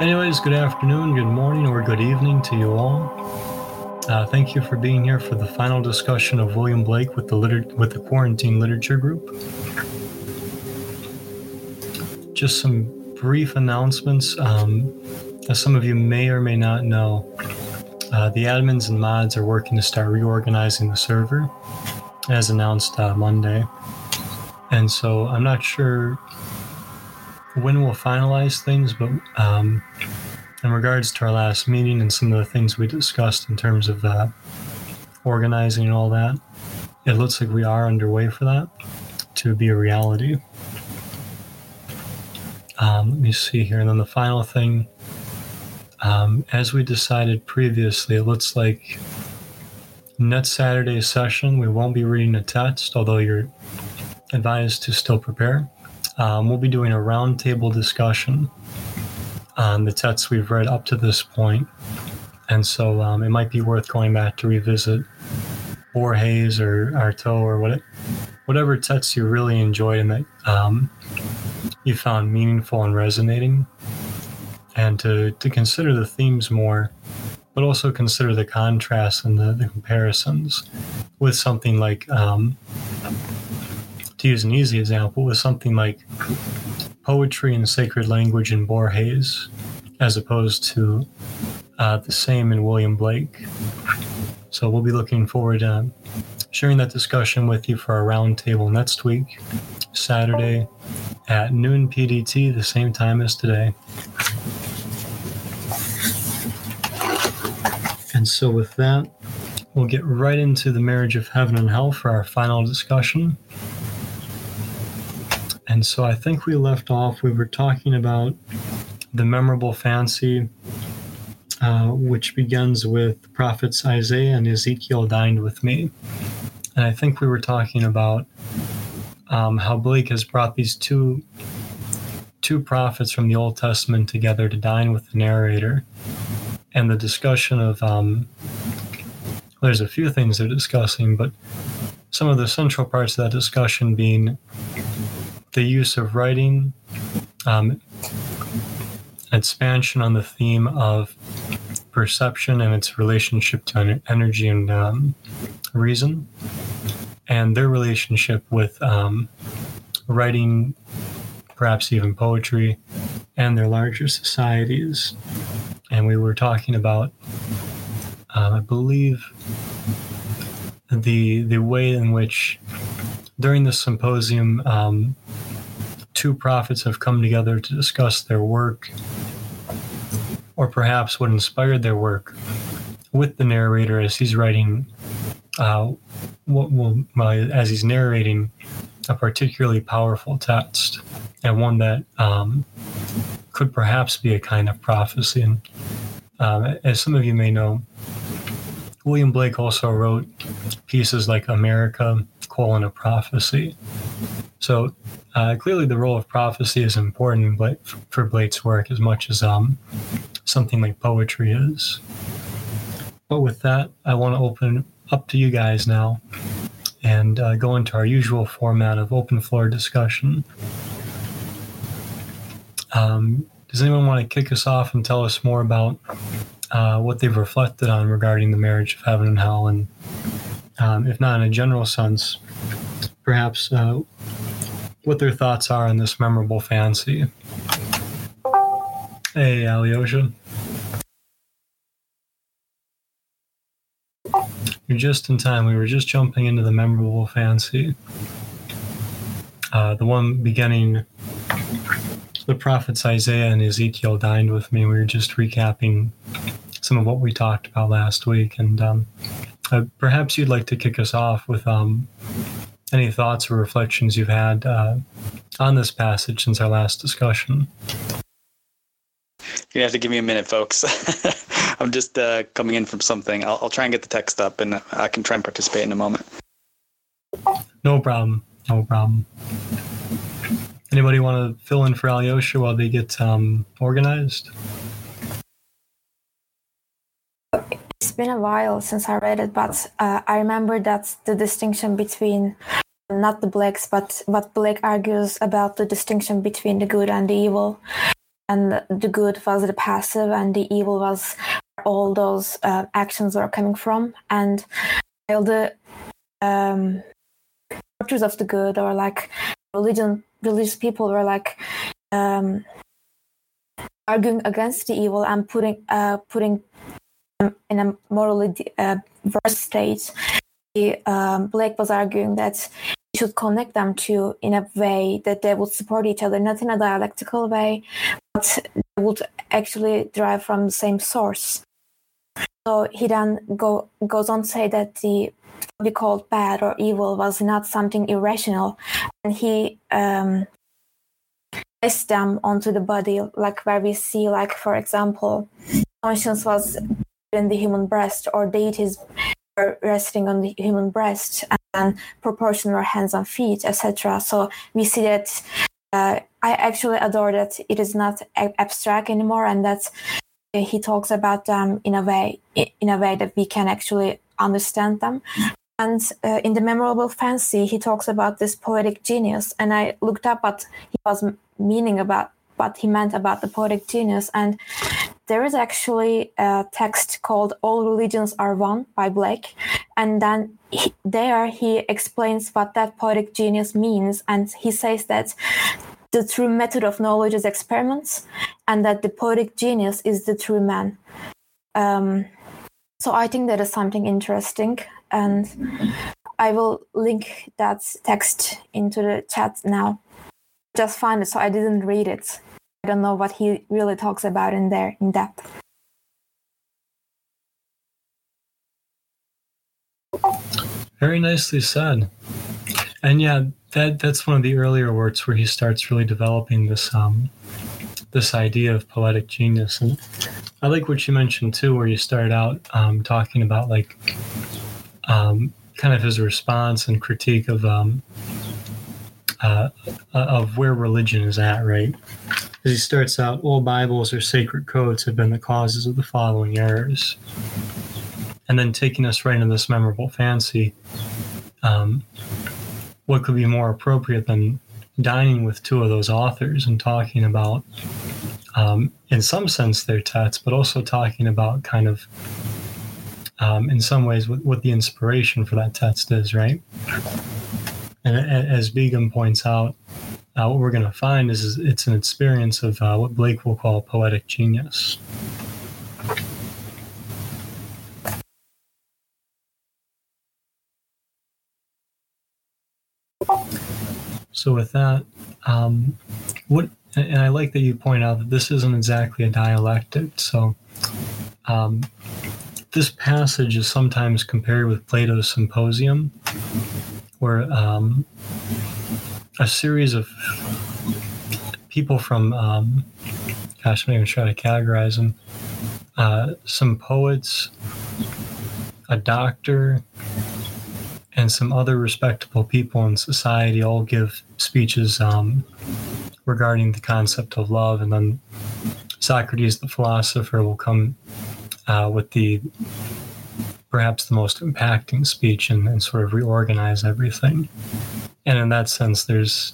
Anyways, good afternoon, good morning, or good evening to you all. Uh, thank you for being here for the final discussion of William Blake with the liter- with the Quarantine Literature Group. Just some brief announcements. Um, as some of you may or may not know, uh, the admins and mods are working to start reorganizing the server, as announced uh, Monday. And so I'm not sure when we'll finalize things, but um, in regards to our last meeting and some of the things we discussed in terms of uh, organizing and all that, it looks like we are underway for that to be a reality. Um, let me see here. And then the final thing, um, as we decided previously, it looks like next Saturday session, we won't be reading a text, although you're advised to still prepare. Um, we'll be doing a roundtable discussion on the texts we've read up to this point. And so um, it might be worth going back to revisit Borges or Artaud or what, whatever texts you really enjoyed and that um, you found meaningful and resonating, and to, to consider the themes more, but also consider the contrasts and the, the comparisons with something like, um, to use an easy example, with something like poetry and sacred language in Borges, as opposed to uh, the same in William Blake. So we'll be looking forward to sharing that discussion with you for our roundtable next week, Saturday at noon PDT, the same time as today. And so, with that, we'll get right into the marriage of heaven and hell for our final discussion. And so, I think we left off, we were talking about the memorable fancy, uh, which begins with prophets Isaiah and Ezekiel dined with me. And I think we were talking about um, how Blake has brought these two two prophets from the Old Testament together to dine with the narrator, and the discussion of um, there's a few things they're discussing, but some of the central parts of that discussion being the use of writing, um, expansion on the theme of perception and its relationship to energy and um, reason, and their relationship with um, writing, perhaps even poetry, and their larger societies. And we were talking about, um, I believe, the the way in which during the symposium, um, two prophets have come together to discuss their work, or perhaps what inspired their work, with the narrator as he's writing uh, what will, as he's narrating a particularly powerful text and one that um, could perhaps be a kind of prophecy. And um, as some of you may know, William Blake also wrote pieces like America, colon, a prophecy. So uh, clearly the role of prophecy is important for Blake's work as much as um, something like poetry is. But with that, I want to open up to you guys now and uh, go into our usual format of open floor discussion. Um, does anyone want to kick us off and tell us more about uh, what they've reflected on regarding the marriage of heaven and hell? And um, if not in a general sense, perhaps uh, what their thoughts are on this memorable fancy. Hey, Alyosha. You're just in time. We were just jumping into the memorable fancy. Uh, the one beginning, the prophets Isaiah and Ezekiel dined with me. We were just recapping some of what we talked about last week. And um, uh, perhaps you'd like to kick us off with um, any thoughts or reflections you've had uh, on this passage since our last discussion. You have to give me a minute, folks. I'm just uh, coming in from something. I'll, I'll try and get the text up, and I can try and participate in a moment. No problem. No problem. Anybody want to fill in for Alyosha while they get um, organized? It's been a while since I read it, but uh, I remember that the distinction between not the Blakes, but what Blake argues about the distinction between the good and the evil and the good was the passive, and the evil was all those uh, actions were coming from. And all the um, of the good, or like religion, religious people were like um, arguing against the evil and putting uh, putting in a morally uh, worse state. Um, Blake was arguing that you should connect them to in a way that they would support each other, not in a dialectical way, but they would actually derive from the same source. So he then go, goes on to say that the be called bad or evil was not something irrational, and he um, placed them onto the body, like where we see, like for example, conscience was in the human breast, or deities were resting on the human breast, and proportion were hands and feet, etc. So we see that. Uh, I actually adore that it is not abstract anymore, and that he talks about them in a way in a way that we can actually understand them. And uh, in the memorable fancy, he talks about this poetic genius, and I looked up what he was meaning about what he meant about the poetic genius, and there is actually a text called "All Religions Are One" by Blake, and then he, there he explains what that poetic genius means, and he says that the true method of knowledge is experiments, and that the poetic genius is the true man. Um, so I think that is something interesting and I will link that text into the chat now. Just find it, so I didn't read it. I don't know what he really talks about in there in depth. Very nicely said. And yeah, that that's one of the earlier works where he starts really developing this um this idea of poetic genius. And I like what you mentioned too, where you started out um, talking about like um, kind of his response and critique of um, uh, of where religion is at, right? As he starts out, all Bibles or sacred codes have been the causes of the following errors. And then taking us right into this memorable fancy, um, what could be more appropriate than dining with two of those authors and talking about, um, in some sense, their texts, but also talking about kind of um, in some ways what, what the inspiration for that text is, right? And as Begum points out, uh, what we're going to find is, is, it's an experience of uh, what Blake will call poetic genius. So with that, um, what and I like that you point out that this isn't exactly a dialectic. So um, this passage is sometimes compared with Plato's Symposium, where um, a series of people from, um, gosh, I'm not even trying to categorize them, uh, some poets, a doctor, and some other respectable people in society all give speeches um, regarding the concept of love, and then Socrates, the philosopher, will come uh, with the perhaps the most impacting speech and, and sort of reorganize everything. And in that sense, there's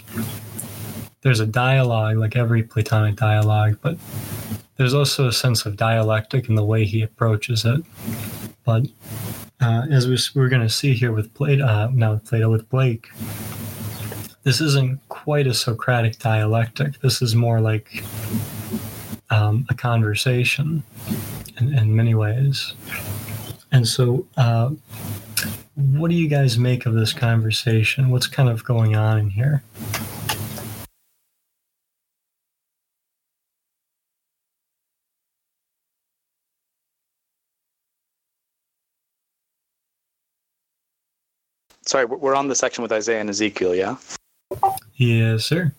there's a dialogue like every Platonic dialogue, but there's also a sense of dialectic in the way he approaches it. But uh, as we're going to see here with Plato, uh, now with Plato with Blake, this isn't quite a Socratic dialectic. This is more like um, a conversation in, in many ways. And so, uh, what do you guys make of this conversation? What's kind of going on in here? Sorry, we're on the section with Isaiah and Ezekiel, yeah? Yes, sir.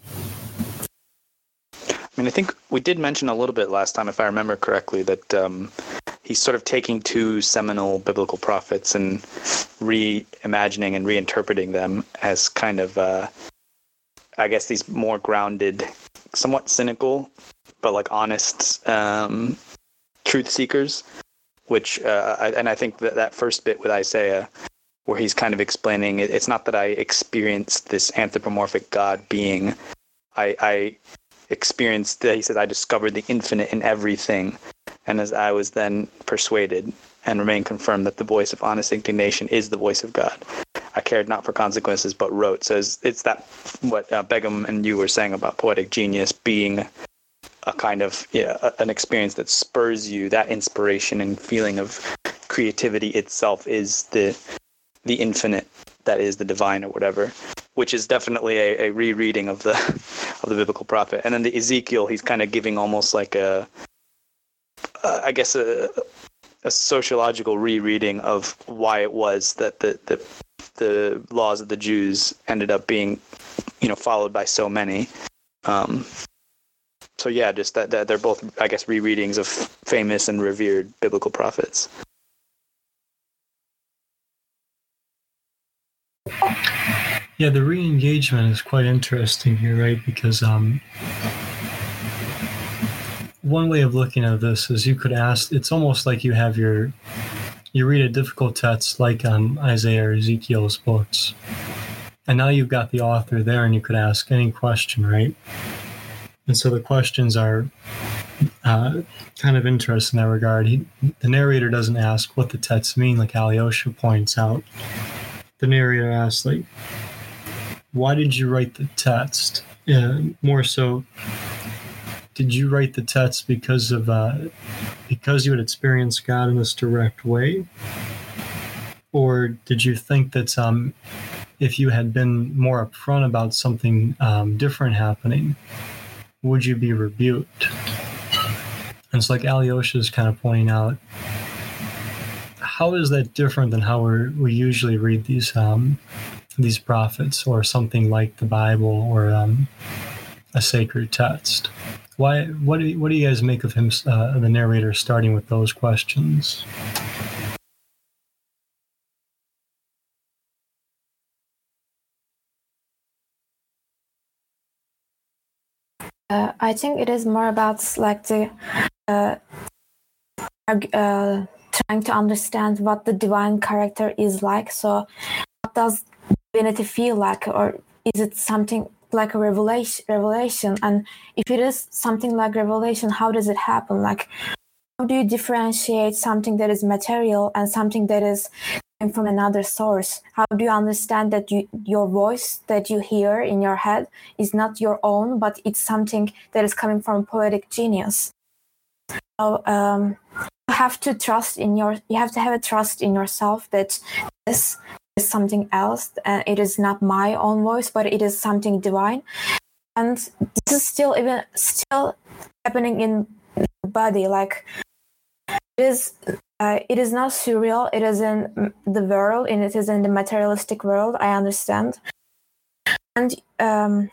I mean, I think we did mention a little bit last time, if I remember correctly, that um, he's sort of taking two seminal biblical prophets and reimagining and reinterpreting them as kind of, uh, I guess, these more grounded, somewhat cynical, but like honest um, truth seekers. Which, uh, I, and I think that that first bit with Isaiah, where he's kind of explaining, it's not that I experienced this anthropomorphic God being. I, I experienced that he says I discovered the infinite in everything, and as I was then persuaded and remain confirmed that the voice of honest indignation is the voice of God. I cared not for consequences, but wrote. So it's, it's that what uh, Begum and you were saying about poetic genius being a kind of yeah, an experience that spurs you. That inspiration and feeling of creativity itself is the the infinite that is the divine or whatever which is definitely a, a rereading of the of the biblical prophet and then the ezekiel he's kind of giving almost like a uh, I guess a a sociological rereading of why it was that the, the the laws of the Jews ended up being, you know, followed by so many. Um, so yeah, just that, that they're both, I guess, rereadings of famous and revered biblical prophets. Yeah, the re-engagement is quite interesting here, right? Because um, one way of looking at this is you could ask. It's almost like you have your you read a difficult text like um, Isaiah or Ezekiel's books, and now you've got the author there, and you could ask any question, right? And so the questions are uh, kind of interesting in that regard. He, the narrator doesn't ask what the texts mean, like Alyosha points out. The narrator asks, like, why did you write the text? Uh, more so, did you write the text because of uh, because you had experienced God in this direct way, or did you think that um, if you had been more upfront about something um, different happening, would you be rebuked? And it's like Alyosha is kind of pointing out. How is that different than how we we usually read these um, these prophets or something like the Bible or um, a sacred text. Why? What do you, what do you guys make of him, uh, the narrator, starting with those questions? Uh, I think it is more about like the uh, uh, trying to understand what the divine character is like. So, what does divinity feel like, or is it something like a revelation? Revelation, and if it is something like revelation, how does it happen? Like, how do you differentiate something that is material and something that is from another source? How do you understand that you, your voice that you hear in your head is not your own, but it's something that is coming from poetic genius? So um, you have to trust in your. You have to have a trust in yourself that this is something else. And it is not my own voice but it is something divine. And this is still even still happening in the body. Like it is uh, it is not surreal. It is in the world and it is in the materialistic world. I understand. And um,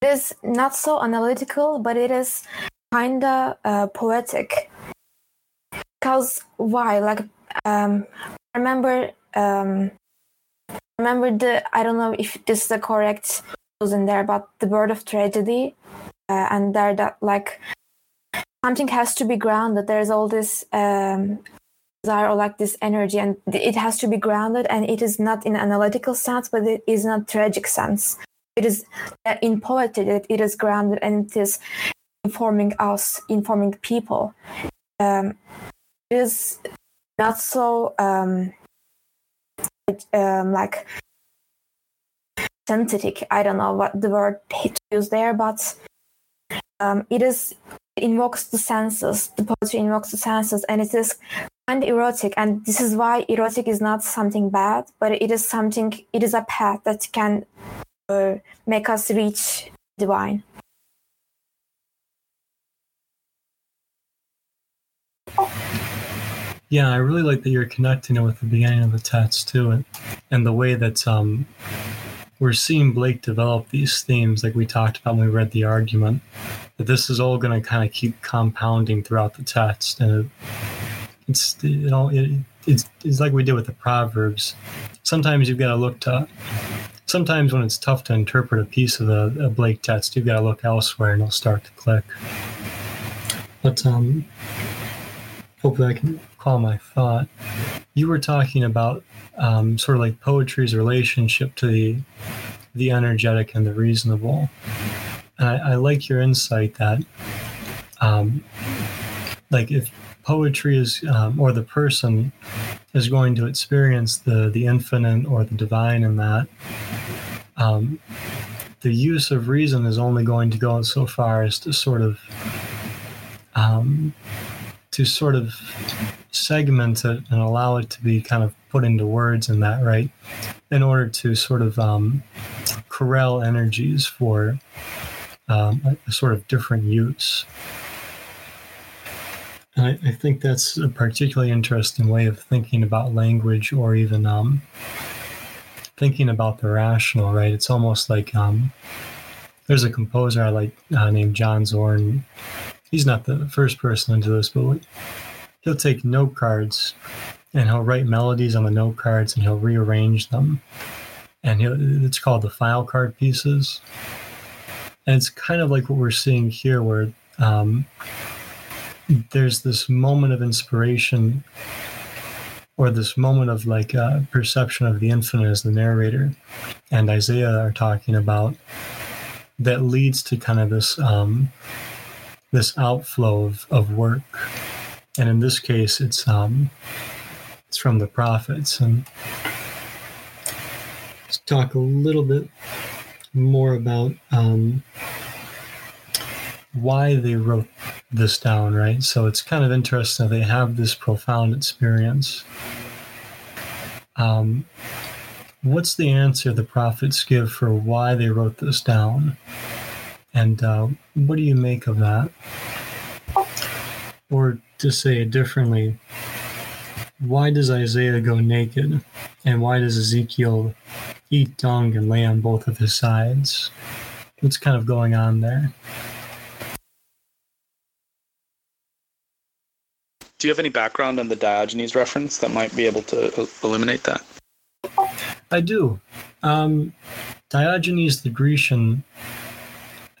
it is not so analytical but it is kind of uh, poetic. Because why? Like um, remember um, remember the I don't know if this is the correct was in there, but the Birth of Tragedy, uh, and there that like something has to be grounded. There's all this um, desire or like this energy, and it has to be grounded, and it is not in analytical sense, but it is not tragic sense. It is uh, in poetry that it is grounded, and it is informing us, informing people. Um, it is not so um, um, like synthetic. I don't know what the word to use there, but um, it is it invokes the senses. The poetry invokes the senses, and it is kind of erotic. And this is why erotic is not something bad, but it is something. It is a path that can uh, make us reach divine. Yeah, I really like that you're connecting it with the beginning of the text too, and, and the way that um, we're seeing Blake develop these themes, like we talked about when we read the argument. That this is all going to kind of keep compounding throughout the text, and it's you know it, it's it's like we did with the proverbs. Sometimes you've got to look to. Sometimes when it's tough to interpret a piece of the Blake text, you've got to look elsewhere, and it'll start to click. But um, hopefully I can recall my thought. You were talking about um, sort of like poetry's relationship to the the energetic and the reasonable. and I, I like your insight that, um, like if poetry is um, or the person is going to experience the the infinite or the divine in that, um, the use of reason is only going to go so far as to sort of um, to sort of segment it and allow it to be kind of put into words in that right? In order to sort of um, corral energies for um, a, a, sort of different use. And I, I, think that's a particularly interesting way of thinking about language or even um, thinking about the rational right? It's almost like um, there's a composer i like uh, named john zorn he's not the first person into this, but he'll take note cards and he'll write melodies on the note cards and he'll rearrange them. And it's called the file card pieces. And it's kind of like what we're seeing here, where um, there's this moment of inspiration or this moment of like uh, perception of the infinite as the narrator and Isaiah are talking about that leads to kind of this um, this outflow of, of work. And in this case, it's um, it's from the prophets. And let's talk a little bit more about um, why they wrote this down, right? So it's kind of interesting that they have this profound experience. Um, what's the answer the prophets give for why they wrote this down? And uh, what do you make of that? Or to say it differently, why does Isaiah go naked? And why does Ezekiel eat dung and lay on both of his sides? What's kind of going on there? Do you have any background on the Diogenes reference that might be able to illuminate that? I do. Um, Diogenes the Grecian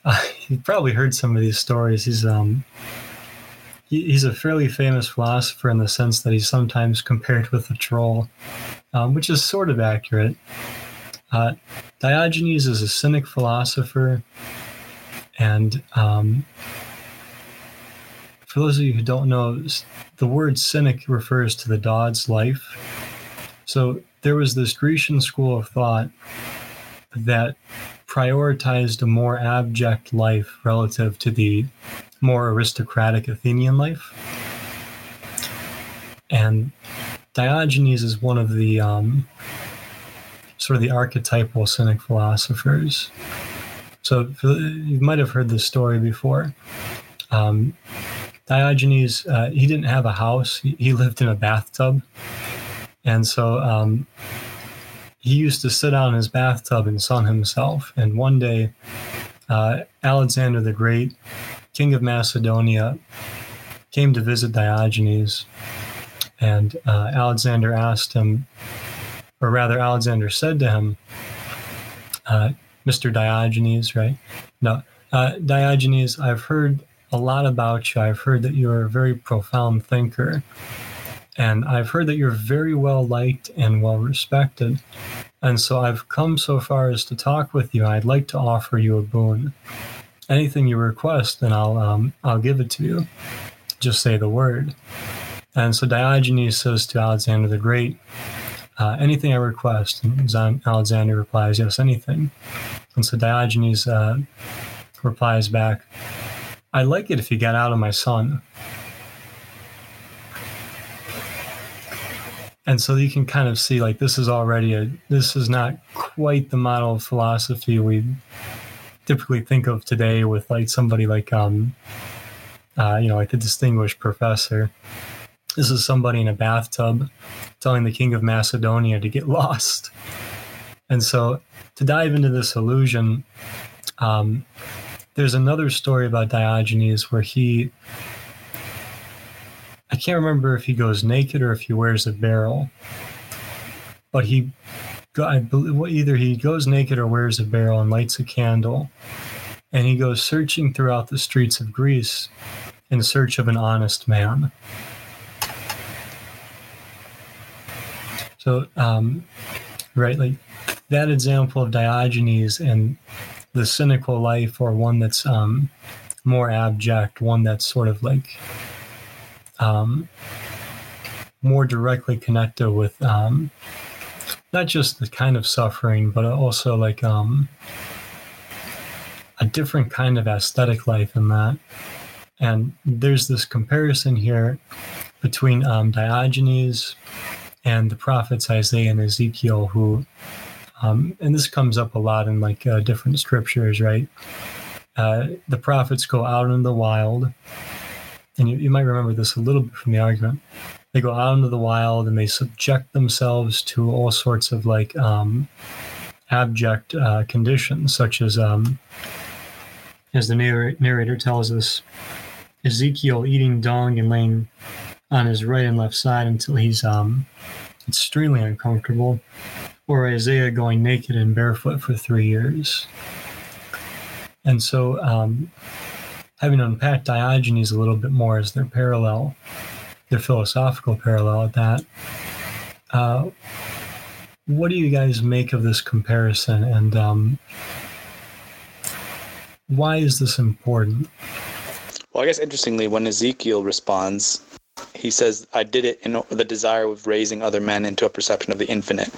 uh, you've probably heard some of these stories. He's um, he, he's a fairly famous philosopher in the sense that he's sometimes compared with a troll, um, which is sort of accurate. Uh, Diogenes is a Cynic philosopher, and um, for those of you who don't know, the word cynic refers to the Dod's life. So there was this Grecian school of thought that prioritized a more abject life relative to the more aristocratic Athenian life. And Diogenes is one of the um, sort of the archetypal Cynic philosophers. So you might have heard this story before. Um, Diogenes, uh, he didn't have a house; he, lived in a bathtub, and so um, he used to sit out in his bathtub and sun himself. And one day, uh, Alexander the Great, king of Macedonia, came to visit Diogenes. And uh, Alexander asked him, or rather, Alexander said to him, uh, Mr. Diogenes, right? No, uh, Diogenes, I've heard a lot about you. I've heard that you're a very profound thinker. And I've heard that you're very well liked and well respected. And so I've come so far as to talk with you. I'd like to offer you a boon. Anything you request, then I'll um, I'll give it to you. Just say the word. And so Diogenes says to Alexander the Great, uh, "Anything I request." And Alexander replies, "Yes, anything." And so Diogenes uh, replies back, "I'd like it if you got out of my sun." And so you can kind of see like this is already a this is not quite the model of philosophy we typically think of today with like somebody like um uh, you know like the distinguished professor. This is somebody in a bathtub telling the king of macedonia to get lost. And so to dive into this illusion um, there's another story about diogenes where he I can't remember if he goes naked or if he wears a barrel. but he, I believe, either he goes naked or wears a barrel and lights a candle, and he goes searching throughout the streets of Greece in search of an honest man. So, um, right, like that example of Diogenes and the cynical life or one that's um, more abject, one that's sort of like um, more directly connected with um, not just the kind of suffering, but also like um, a different kind of aesthetic life in that. And there's this comparison here between um, Diogenes and the prophets Isaiah and Ezekiel, who, um, and this comes up a lot in like uh, different scriptures, right? Uh, the prophets go out in the wild, and you, you might remember this a little bit from the argument. They go out into the wild and they subject themselves to all sorts of like um, abject uh, conditions, such as, um, as the narrator tells us, Ezekiel eating dung and laying on his right and left side until he's um, extremely uncomfortable, or Isaiah going naked and barefoot for three years. And so, um, having unpacked Diogenes a little bit more as their parallel, their philosophical parallel at that, uh, what do you guys make of this comparison and um, why is this important? Well, I guess interestingly, when Ezekiel responds, he says, I did it in the desire of raising other men into a perception of the infinite.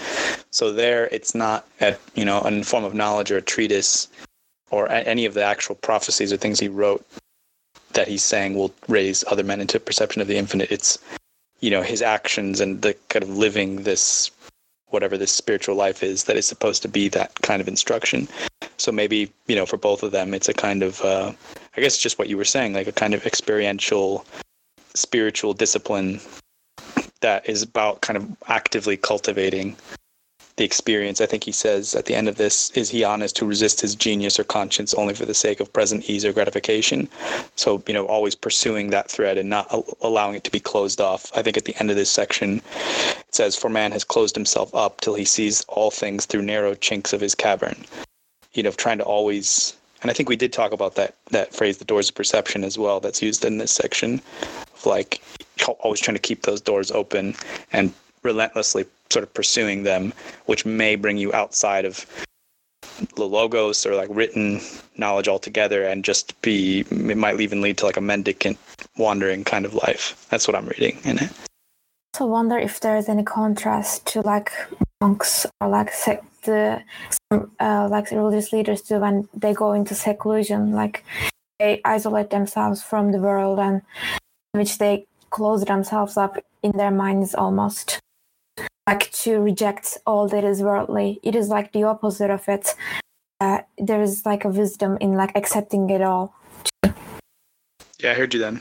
So there, it's not at, you know, a form of knowledge or a treatise or any of the actual prophecies or things he wrote that he's saying will raise other men into perception of the infinite. It's, you know, his actions and the kind of living this, whatever this spiritual life is that is supposed to be that kind of instruction. So maybe, you know, for both of them, it's a kind of, uh, I guess just what you were saying, like a kind of experiential spiritual discipline that is about kind of actively cultivating the experience. I think he says at the end of this, is he honest to resist his genius or conscience only for the sake of present ease or gratification? So, you know, always pursuing that thread and not allowing it to be closed off. I think at the end of this section, it says, For man has closed himself up till he sees all things through narrow chinks of his cavern. You know, trying to always and I think we did talk about that that phrase, the doors of perception, as well. That's used in this section of like always trying to keep those doors open and relentlessly sort of pursuing them, which may bring you outside of the logos or like written knowledge altogether and just be it might even lead to like a mendicant wandering kind of life. That's what i'm reading in it. So wonder if there's any contrast to like monks or like the uh, like religious leaders do when they go into seclusion like they isolate themselves from the world and which they close themselves up in their minds almost like to reject all that is worldly. It is like the opposite of it. Uh, there is like a wisdom in like accepting it all. Yeah i heard you then.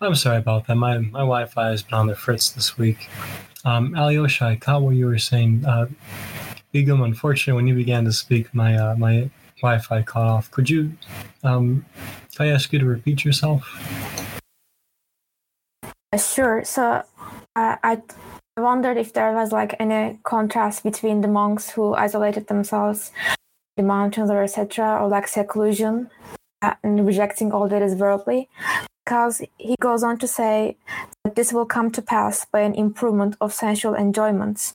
I'm sorry about that. My my wi-fi has been on the fritz this week. Um alyosha i caught what you were saying. Uh Begum, unfortunately, when you began to speak, my uh, my Wi-Fi cut off. Could you, um, I ask you to repeat yourself? Uh, sure. So, uh, I wondered if there was like any contrast between the monks who isolated themselves, the mountains or etc., or like seclusion uh, and rejecting all that is worldly, because he goes on to say that this will come to pass by an improvement of sensual enjoyments.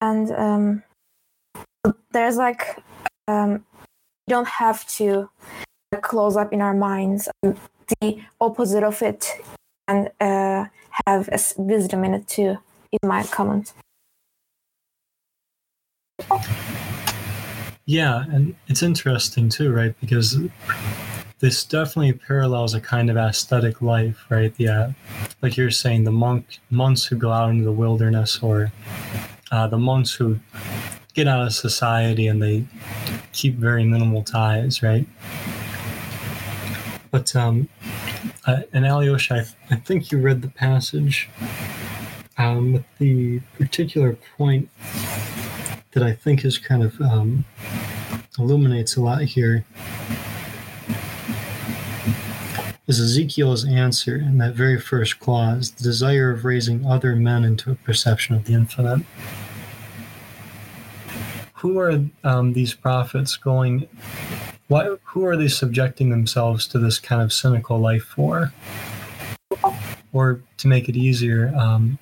And um, there's like um, you don't have to close up in our minds the opposite of it and uh, have a wisdom in it too in my comment yeah and it's interesting too right because this definitely parallels a kind of aesthetic life right yeah like you're saying the monk monks who go out into the wilderness or uh, the monks who get out of society and they keep very minimal ties, right? But um, uh, and Alyosha, I, th- I, think you read the passage um, the particular point that I think is kind of um, illuminates a lot here is Ezekiel's answer in that very first clause, the desire of raising other men into a perception of the infinite who are um, these prophets going? What, who are they subjecting themselves to this kind of cynical life for? Or to make it easier, um,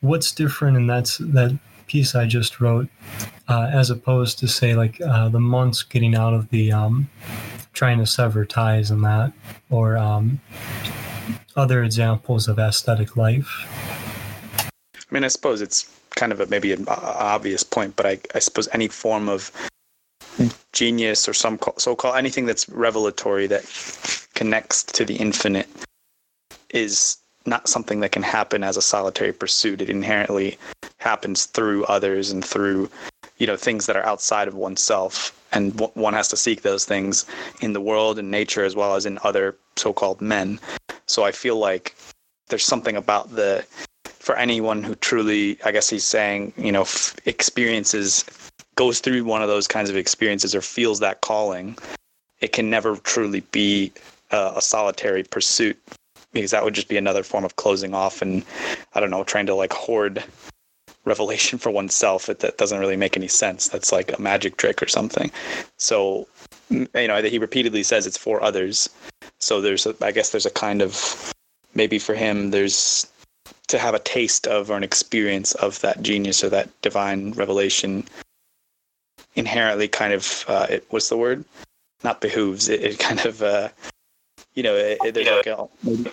what's different in that that piece I just wrote, uh, as opposed to say like uh, the monks getting out of the um, trying to sever ties and that, or um, other examples of aesthetic life. I mean, I suppose it's kind of a, maybe an obvious point, but I, I suppose any form of genius or some so-called anything that's revelatory that connects to the infinite is not something that can happen as a solitary pursuit. It inherently happens through others and through you know things that are outside of oneself and one has to seek those things in the world and nature as well as in other so-called men so i feel like there's something about the for anyone who truly i guess he's saying you know f- experiences goes through one of those kinds of experiences or feels that calling it can never truly be a, a solitary pursuit because that would just be another form of closing off and i don't know trying to like hoard revelation for oneself that, that doesn't really make any sense. That's like a magic trick or something. So you know he repeatedly says it's for others. So there's a, i guess there's a kind of maybe for him there's to have a taste of or an experience of that genius or that divine revelation inherently kind of uh, it what's the word not behooves it, it kind of uh, you know, it, there's like a,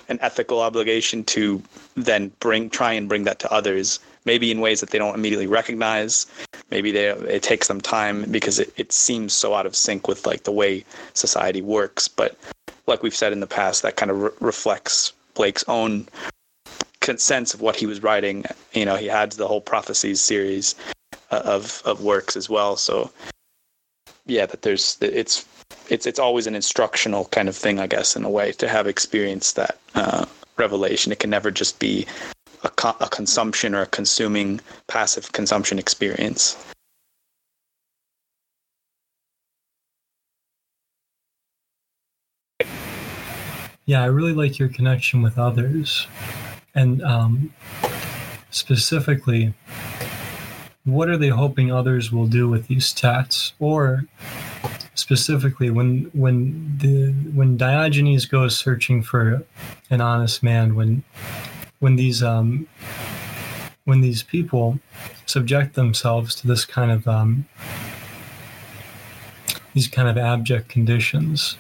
an ethical obligation to then bring, try and bring that to others, maybe in ways that they don't immediately recognize. Maybe they, it takes them time because it, it seems so out of sync with like the way society works. But like we've said in the past, that kind of re- reflects Blake's own sense of what he was writing. You know, he had the whole prophecies series of of works as well. So yeah, that there's it's it's it's always an instructional kind of thing, I guess, in a way to have experienced that uh, revelation. It can never just be a, co- a consumption or a consuming passive consumption experience. Yeah, I really like your connection with others, and um, specifically, what are they hoping others will do with these stats or specifically when when the when Diogenes goes searching for an honest man when when these um, when these people subject themselves to this kind of um, these kind of abject conditions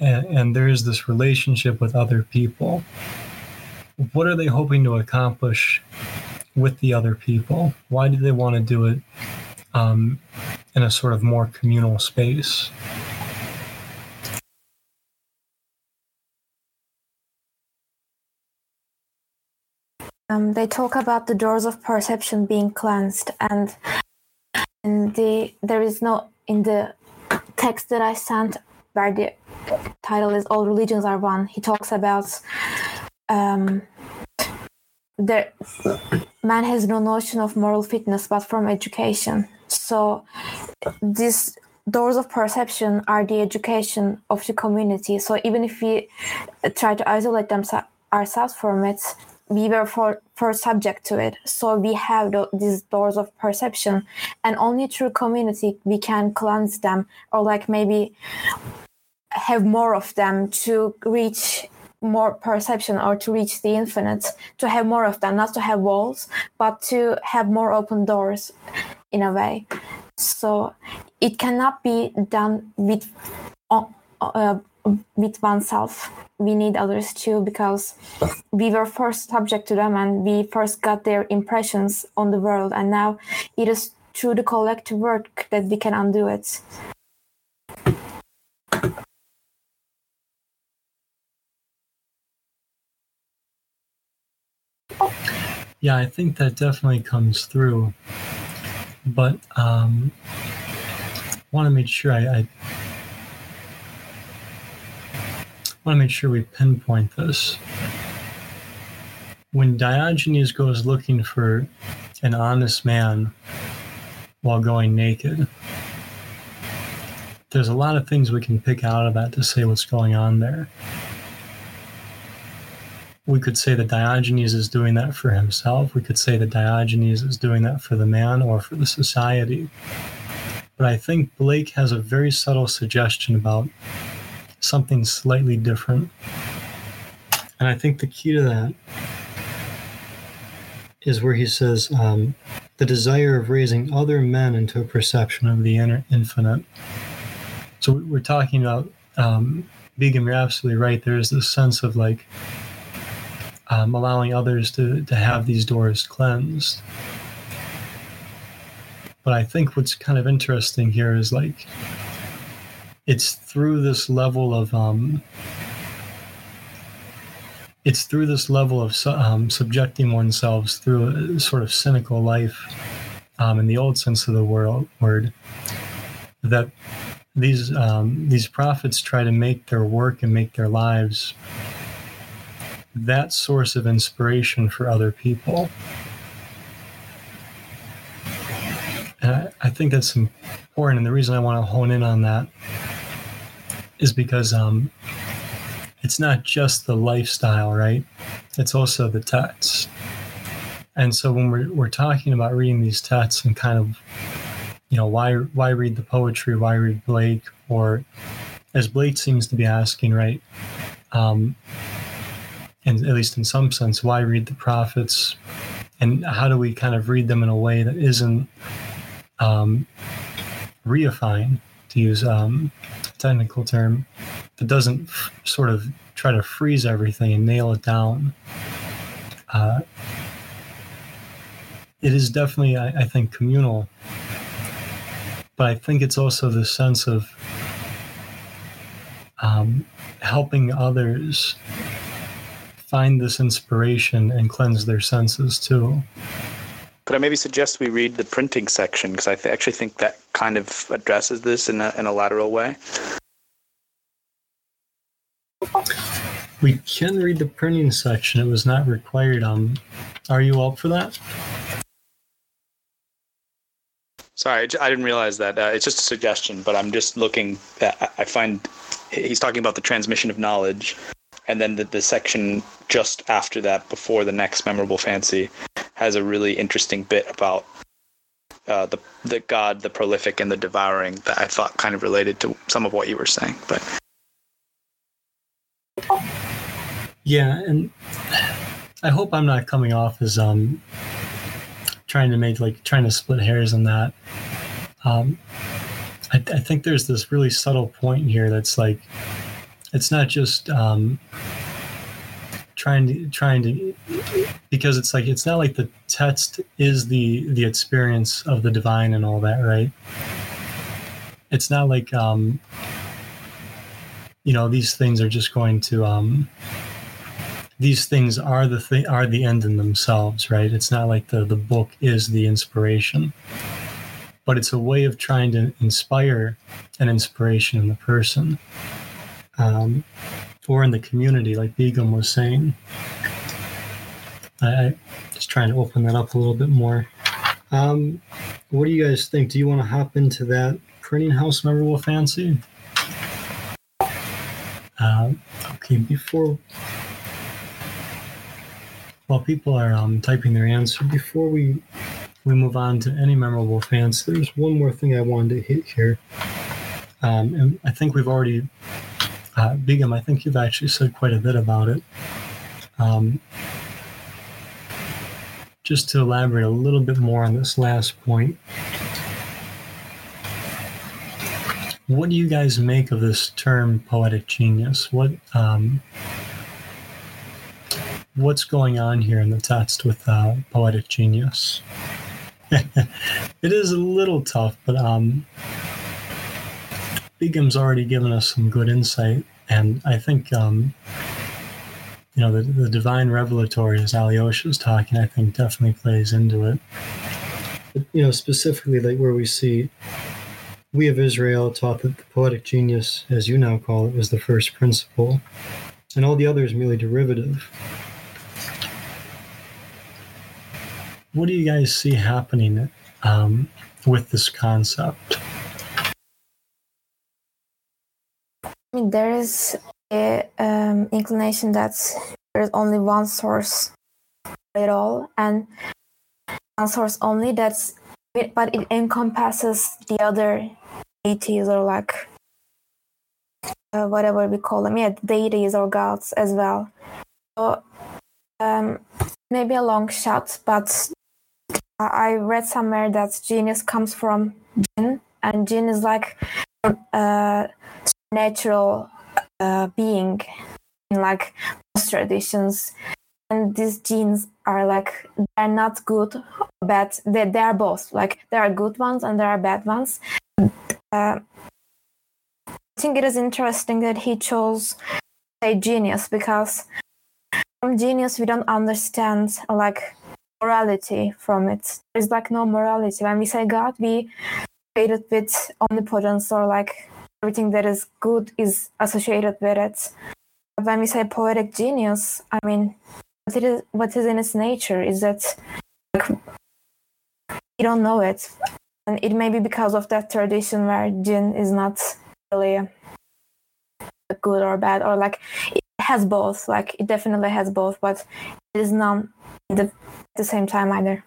and, and there is this relationship with other people what are they hoping to accomplish with the other people why do they want to do it um, in a sort of more communal space. Um, they talk about the doors of perception being cleansed, and in the there is no in the text that I sent where the title is "All Religions Are One." He talks about um, there man has no notion of moral fitness but from education. So these doors of perception are the education of the community. So even if we try to isolate them ourselves from it we were for, for subject to it. So we have the, these doors of perception and only through community we can cleanse them or like maybe have more of them to reach more perception or to reach the infinite to have more of them not to have walls but to have more open doors in a way. So it cannot be done with uh, with oneself. We need others too because we were first subject to them and we first got their impressions on the world and now it is through the collective work that we can undo it Yeah, I think that definitely comes through. But um, want to make sure I, I want to make sure we pinpoint this. When Diogenes goes looking for an honest man while going naked, there's a lot of things we can pick out of that to say what's going on there we could say that Diogenes is doing that for himself. We could say that Diogenes is doing that for the man or for the society. But I think Blake has a very subtle suggestion about something slightly different. And I think the key to that is where he says, um, the desire of raising other men into a perception of the inner infinite. So we're talking about um, Begum, you're absolutely right. There's this sense of like um, allowing others to, to have these doors cleansed. But I think what's kind of interesting here is like it's through this level of um, it's through this level of um, subjecting oneself through a sort of cynical life um, in the old sense of the world, word that these um, these prophets try to make their work and make their lives that source of inspiration for other people. And I, I think that's important. And the reason I want to hone in on that is because um, it's not just the lifestyle, right? It's also the text. And so when we're, we're talking about reading these texts and kind of you know why why read the poetry why read blake or as blake seems to be asking right um and at least in some sense why read the prophets? And how do we kind of read them in a way that isn't um reifying to use um, a technical term that doesn't f- sort of try to freeze everything and nail it down? Uh, it is definitely I, I think communal. But I think it's also the sense of um, helping others find this inspiration and cleanse their senses too. Could I maybe suggest we read the printing section because I th- actually think that kind of addresses this in a, in a lateral way. We can read the printing section. It was not required. Um, are you up for that? Sorry, I didn't realize that. Uh, it's just a suggestion, but I'm just looking. At, I find he's talking about the transmission of knowledge, and then the, the section just after that, before the next memorable fancy, has a really interesting bit about uh, the the God, the prolific, and the devouring that I thought kind of related to some of what you were saying. But yeah, and I hope I'm not coming off as um trying to make like trying to split hairs on that. Um, I, I think there's this really subtle point here that's like it's not just um, trying to trying to because it's like it's not like the text is the the experience of the divine and all that right? It's not like um you know these things are just going to um these things are the thing are the end in themselves, right? It's not like the the book is the inspiration, but it's a way of trying to inspire an inspiration in the person, um, or in the community, like Begum was saying. I, I just trying to open that up a little bit more. Um, what do you guys think? Do you want to hop into that printing house memorable fancy? Uh, okay, before while people are um, typing their answer, before we we move on to any memorable fans, there's one more thing I wanted to hit here. Um, and I think we've already, uh, I think you've actually said quite a bit about it. Um, just to elaborate a little bit more on this last point, what do you guys make of this term poetic genius? What um, what's going on here in the text with uh, poetic genius. it is a little tough, but um, Begum's already given us some good insight, and I think um, you know the, the divine revelatory, as Alyosha was talking, I think definitely plays into it. But, you know, specifically like where we see we of Israel taught that the poetic genius, as you now call it, was the first principle, and all the others merely derivative. what do you guys see happening um, with this concept? I mean, there is a um, inclination that there's only one source at all, and one source only. That's but it encompasses the other deities or like uh, whatever we call them, yeah, deities or gods as well. So um, maybe a long shot, but I read somewhere that genius comes from jinn, and jinn is like a natural uh, being in like most traditions. And these genes are like they're not good or bad. They they are both. Like there are good ones and there are bad ones. Uh, I think it is interesting that he chose a genius because from genius we don't understand like morality from it. There's like no morality. When we say God, we created with omnipotence or like everything that is good is associated with it. But when we say poetic genius, I mean what it is what is in its nature is that like you don't know it. And it may be because of that tradition where jinn is not really good or bad or like it has both like it definitely has both but it is not the, at the same time either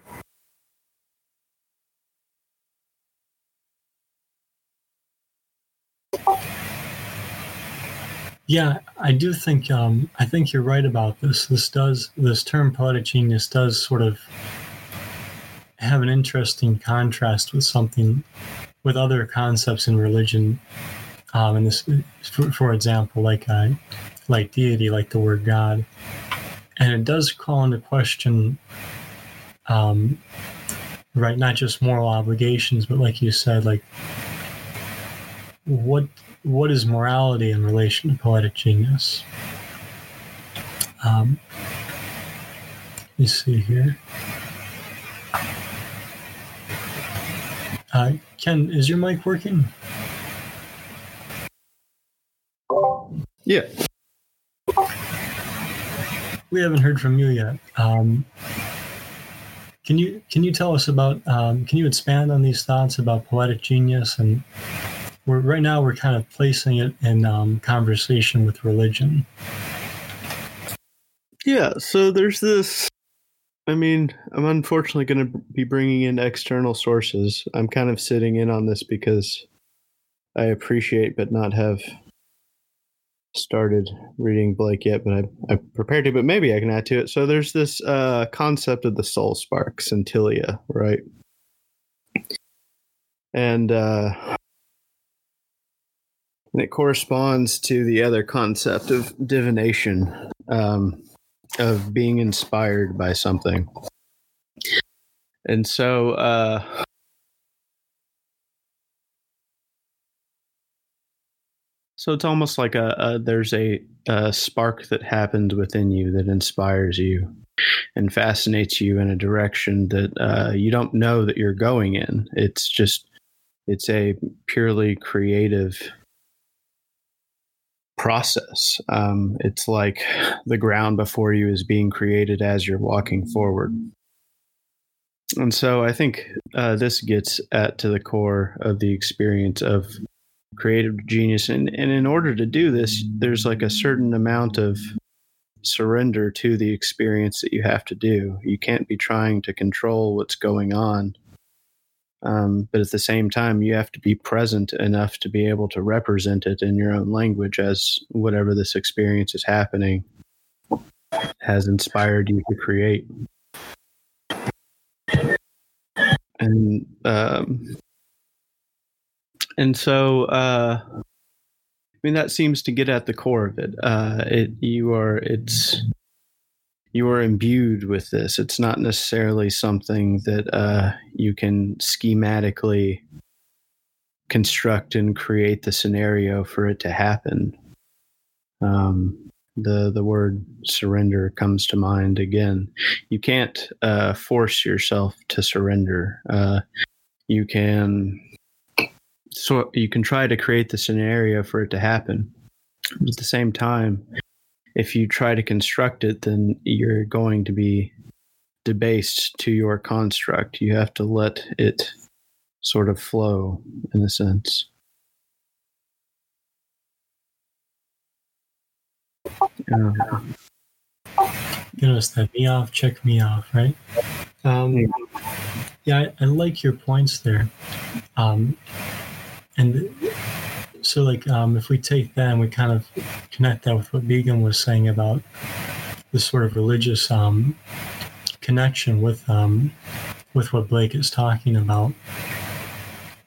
Yeah, I do think um, I think you're right about this. This does this term poetic genius does sort of have an interesting contrast with something with other concepts in religion. Um, and this, for, for example, like uh, like deity, like the word God, and it does call into question, um, right? Not just moral obligations, but like you said, like what what is morality in relation to poetic genius? Um, let me see here. Uh, Ken, is your mic working? Yeah. We haven't heard from you yet. Um, can you can you tell us about? Um, can you expand on these thoughts about poetic genius and we're right now we're kind of placing it in um, conversation with religion. Yeah, so there's this. I mean, I'm unfortunately going to be bringing in external sources. I'm kind of sitting in on this because I appreciate but not have started reading Blake yet, but I, I prepared to, but maybe I can add to it. So there's this uh, concept of the soul spark, scintilla, right? And uh, and it corresponds to the other concept of divination, um, of being inspired by something. And so, uh, so it's almost like a, a there's a, a spark that happens within you that inspires you and fascinates you in a direction that uh, you don't know that you're going in. It's just it's a purely creative process. Um, it's like the ground before you is being created as you're walking forward. And so I think uh, this gets at to the core of the experience of creative genius. And, and in order to do this, there's like a certain amount of surrender to the experience that you have to do. You can't be trying to control what's going on um, but at the same time, you have to be present enough to be able to represent it in your own language as whatever this experience is happening has inspired you to create. And um, and so uh, I mean that seems to get at the core of it. Uh, it you are it's you are imbued with this. It's not necessarily something that uh, you can schematically construct and create the scenario for it to happen. Um, the the word surrender comes to mind again. You can't uh, force yourself to surrender. Uh, you can so you can try to create the scenario for it to happen. But at the same time, if you try to construct it, then you're going to be debased to your construct. You have to let it sort of flow in a sense. You know, step me off, check me off, right? Um, yeah, I, I like your points there. Um, and so like um, if we take that and we kind of connect that with what Begum was saying about this sort of religious um, connection with um, with what Blake is talking about.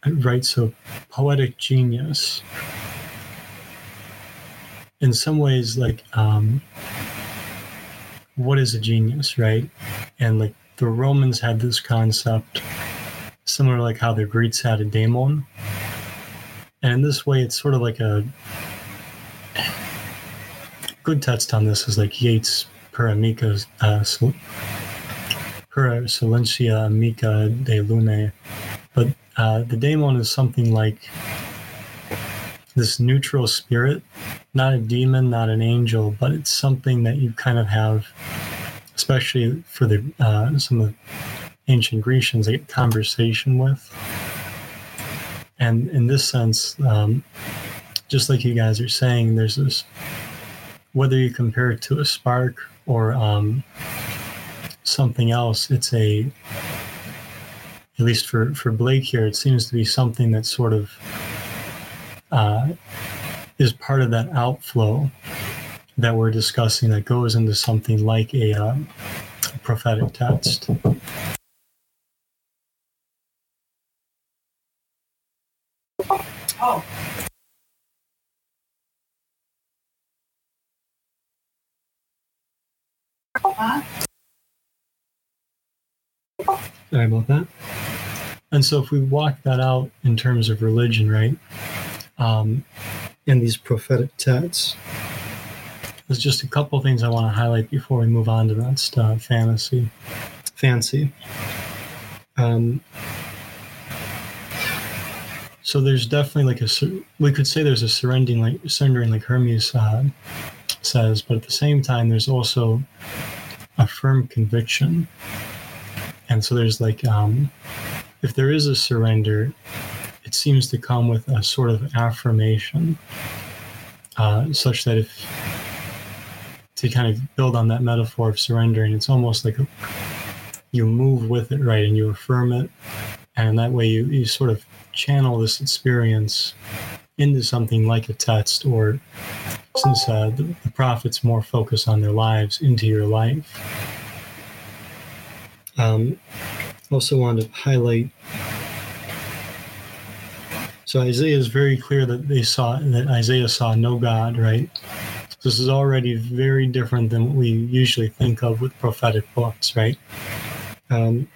Right, so poetic genius. In some ways, like, um, what is a genius, right? And like the Romans had this concept, similar like how the Greeks had a daemon. And this way, it's sort of like a good text on this is like Yeats' Per Amica, uh, Per Silentia Amica de Lune. But uh, the daemon is something like this neutral spirit, not a demon, not an angel, but it's something that you kind of have, especially for the uh, some of the ancient Grecians, a conversation with. And in this sense, um, just like you guys are saying, there's this whether you compare it to a spark or um, something else, it's a at least for for Blake here, it seems to be something that sort of uh, is part of that outflow that we're discussing that goes into something like a uh, prophetic text. Oh. Sorry about that. And so, if we walk that out in terms of religion, right, um, in these prophetic texts, there's just a couple things I want to highlight before we move on to that stuff, fantasy, fancy. Um, so there's definitely like a we could say there's a surrendering like surrendering like Hermes uh, says, but at the same time there's also a firm conviction, and so there's like um, if there is a surrender, it seems to come with a sort of affirmation, uh, such that if to kind of build on that metaphor of surrendering, it's almost like a, you move with it, right, and you affirm it, and that way you, you sort of channel this experience into something like a text, or since uh, the, the prophets more focus on their lives, into your life. Um, also wanted to highlight so Isaiah is very clear that they saw that Isaiah saw no God, right? This is already very different than what we usually think of with prophetic books, right? Um,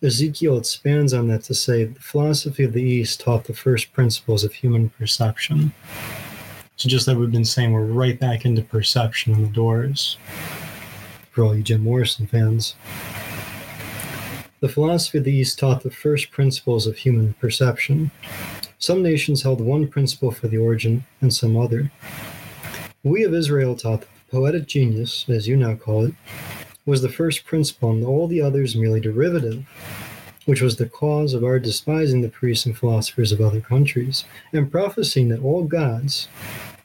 Ezekiel expands on that to say the philosophy of the East taught the first principles of human perception. So just like we've been saying, we're right back into perception in the doors for all you Jim Morrison fans. The philosophy of the East taught the first principles of human perception. Some nations held one principle for the origin and some other. We of Israel taught that the poetic genius, as you now call it, was the first principle and all the others merely derivative, which was the cause of our despising the priests and philosophers of other countries, and prophesying that all gods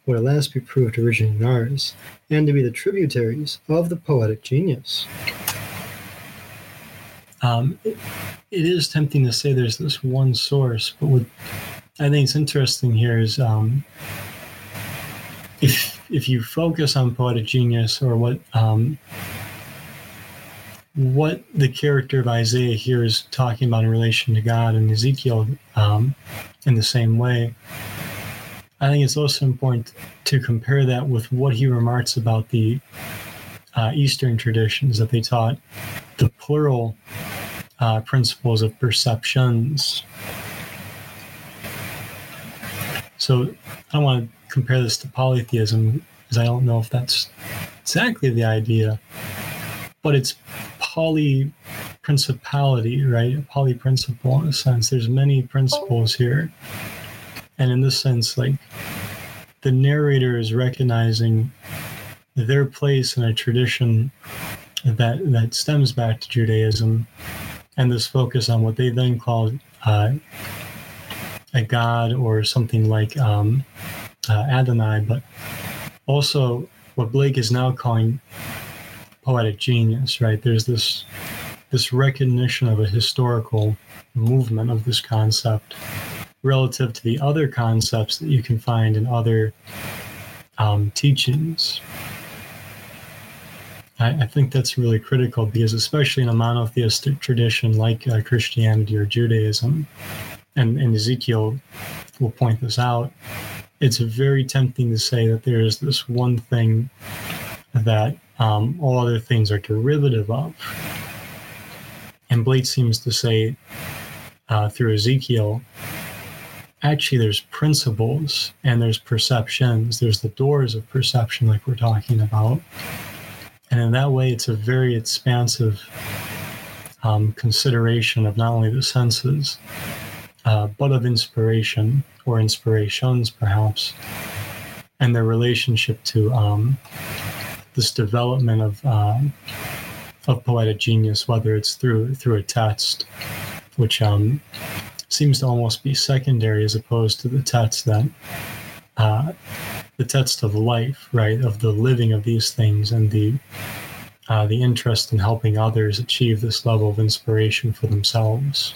would at last be proved in ours, and to be the tributaries of the poetic genius. Um, it, it is tempting to say there's this one source, but what I think it's interesting here is um, if if you focus on poetic genius or what um, what the character of Isaiah here is talking about in relation to God and Ezekiel um, in the same way, I think it's also important to compare that with what he remarks about the uh, Eastern traditions that they taught the plural uh, principles of perceptions. So I don't want to compare this to polytheism because I don't know if that's exactly the idea, but it's poly principality, right? A poly principle in a sense. There's many principles here. And in this sense, like the narrator is recognizing their place in a tradition that that stems back to Judaism and this focus on what they then called uh, a god or something like um, uh, Adonai, but also what Blake is now calling poetic genius. Right? There's this this recognition of a historical movement of this concept relative to the other concepts that you can find in other um, teachings. I, I, think that's really critical because, especially in a monotheistic tradition like uh, Christianity or Judaism, and, and Ezekiel will point this out, it's very tempting to say that there is this one thing that um, all other things are derivative of. And Blake seems to say uh, through Ezekiel, actually, there's principles and there's perceptions. There's the doors of perception, like we're talking about. And in that way, it's a very expansive um, consideration of not only the senses, uh, but of inspiration or inspirations, perhaps, and their relationship to um, this development of uh, of poetic genius, whether it's through through a text, which um, seems to almost be secondary as opposed to the text that uh, the text of life, right, of the living of these things and the uh, the interest in helping others achieve this level of inspiration for themselves.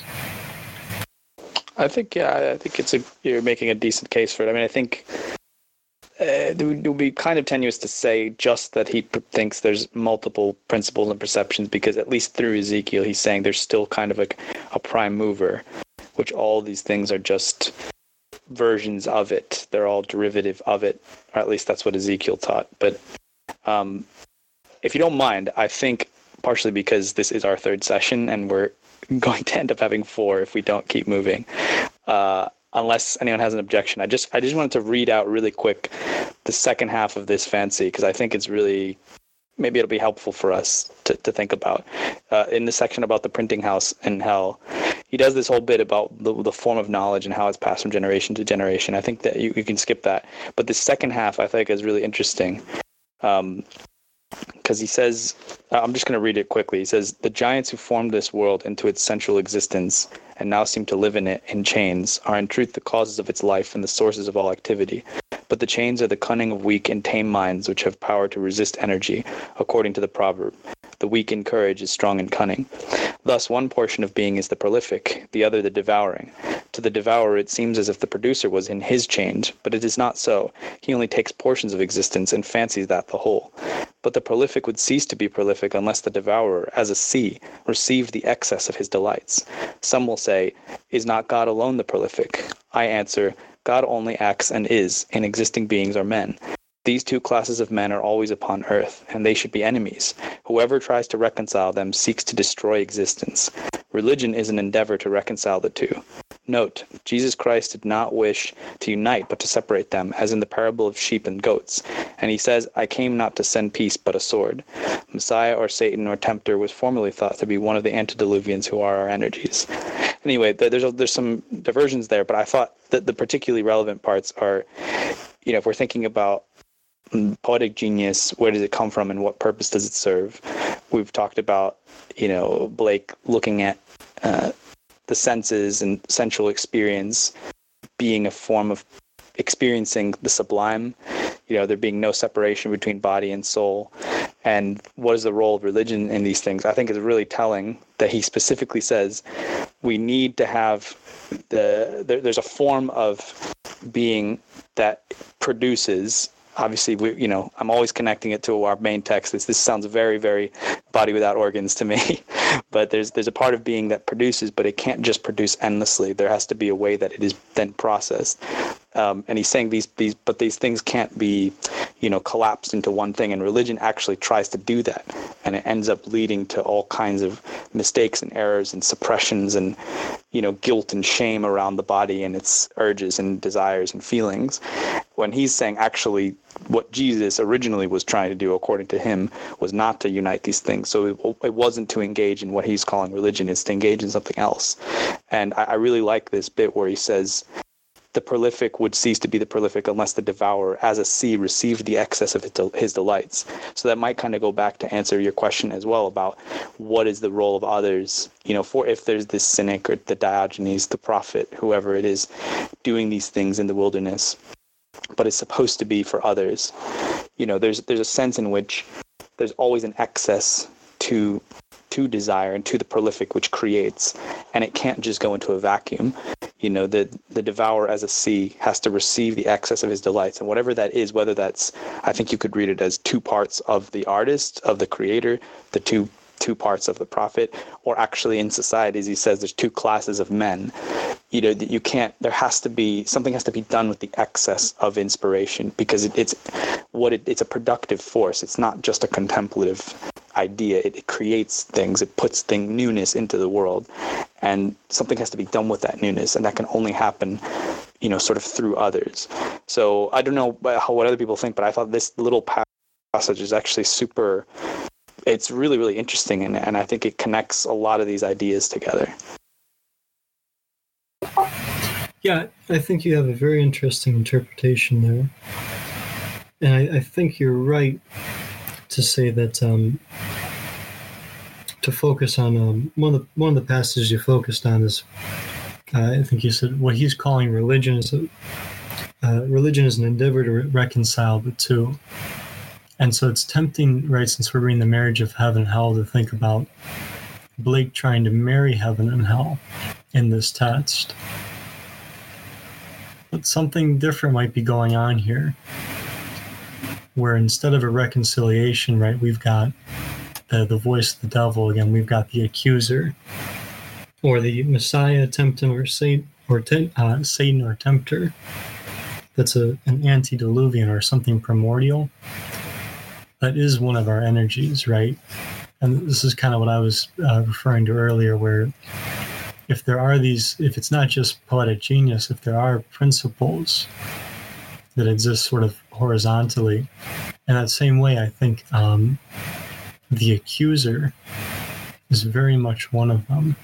I think yeah, I think it's a you're making a decent case for it. I mean, I think uh, it would be kind of tenuous to say just that he thinks there's multiple principles and perceptions because at least through Ezekiel he's saying there's still kind of like a prime mover, which all these things are just versions of it. They're all derivative of it, or at least that's what Ezekiel taught. But um, if you don't mind, I think partially because this is our third session and we're going to end up having four if we don't keep moving. Uh, unless anyone has an objection, I just I just wanted to read out really quick the second half of this fancy because I think it's really maybe it'll be helpful for us to, to think about. Uh, in the section about the printing house in hell, he does this whole bit about the, the form of knowledge and how it's passed from generation to generation. I think that you, you can skip that. But the second half I think is really interesting. Um, because he says, I'm just going to read it quickly. He says, The giants who formed this world into its central existence and now seem to live in it in chains are in truth the causes of its life and the sources of all activity. But the chains are the cunning of weak and tame minds which have power to resist energy, according to the proverb. The weak in courage is strong in cunning. Thus, one portion of being is the prolific, the other the devouring. To the devourer, it seems as if the producer was in his chains, but it is not so. He only takes portions of existence and fancies that the whole. But the prolific would cease to be prolific unless the devourer, as a sea, received the excess of his delights. Some will say, Is not God alone the prolific? I answer, God only acts and is and existing beings are men. These two classes of men are always upon earth, and they should be enemies. Whoever tries to reconcile them seeks to destroy existence. Religion is an endeavor to reconcile the two. Note, Jesus Christ did not wish to unite but to separate them, as in the parable of sheep and goats. And he says, I came not to send peace but a sword. Messiah or Satan or tempter was formerly thought to be one of the antediluvians who are our energies. Anyway, there's, there's some diversions there, but I thought that the particularly relevant parts are, you know, if we're thinking about poetic genius where does it come from and what purpose does it serve? We've talked about you know blake looking at uh, the senses and sensual experience being a form of experiencing the sublime. You know there being no separation between body and soul. And what is the role of religion in these things? I think is really telling that he specifically says we need to have the there, there's a form of being that produces obviously we you know i'm always connecting it to our main text. This this sounds very very body without organs to me. But there's there's a part of being that produces but it can't just produce endlessly. There has to be a way that it is then processed um, and he's saying these these but these things can't be you know collapsed into one thing. And religion actually tries to do that. And it ends up leading to all kinds of mistakes and errors and suppressions and you know guilt and shame around the body and its urges and desires and feelings. When he's saying actually what Jesus originally was trying to do according to him was not to unite these things. So it, it wasn't to engage in what he's calling religion. It's to engage in something else. And I, I really like this bit where he says the prolific would cease to be the prolific unless the devourer, as a sea, received the excess of his delights. So that might kind of go back to answer your question as well about what is the role of others, you know, for if there's this cynic or the Diogenes, the prophet, whoever it is, doing these things in the wilderness, but it's supposed to be for others. You know, there's there's a sense in which there's always an excess to to desire and to the prolific which creates. And it can't just go into a vacuum. You know the the devourer as a sea has to receive the excess of his delights. And whatever that is whether that's i think you could read it as two parts of the artist of the creator the two two parts of the prophet or actually in society as he says there's two classes of men. You know that you can't there has to be something has to be done with the excess of inspiration because it, it's what it, it's a productive force. It's not just a contemplative idea. It, it creates things. It puts thing newness into the world. And something has to be done with that newness and that can only happen you know sort of through others. So i don't know uh, how, what other people think but i thought this little passage is actually super it's really really interesting and, and i think it connects a lot of these ideas together yeah i think you have a very interesting interpretation there and i, I think you're right to say that um, to focus on um, one of the one of the passages you focused on is uh, I think you said what he's calling religion is a uh, religion is an endeavor to re- reconcile the two. And so it's tempting, right, since we're reading the marriage of heaven and hell, to think about Blake trying to marry heaven and hell in this text. But something different might be going on here, where instead of a reconciliation, right, we've got the, the voice of the devil again, we've got the accuser, or the Messiah tempting or Satan or uh, Satan or tempter. That's a, an antediluvian or something primordial that is one of our energies, right? And this is kind of what I was uh, referring to earlier, where if there are these, if it's not just poetic genius, if there are principles that exist sort of horizontally, in that same way, I think um, the accuser is very much one of them.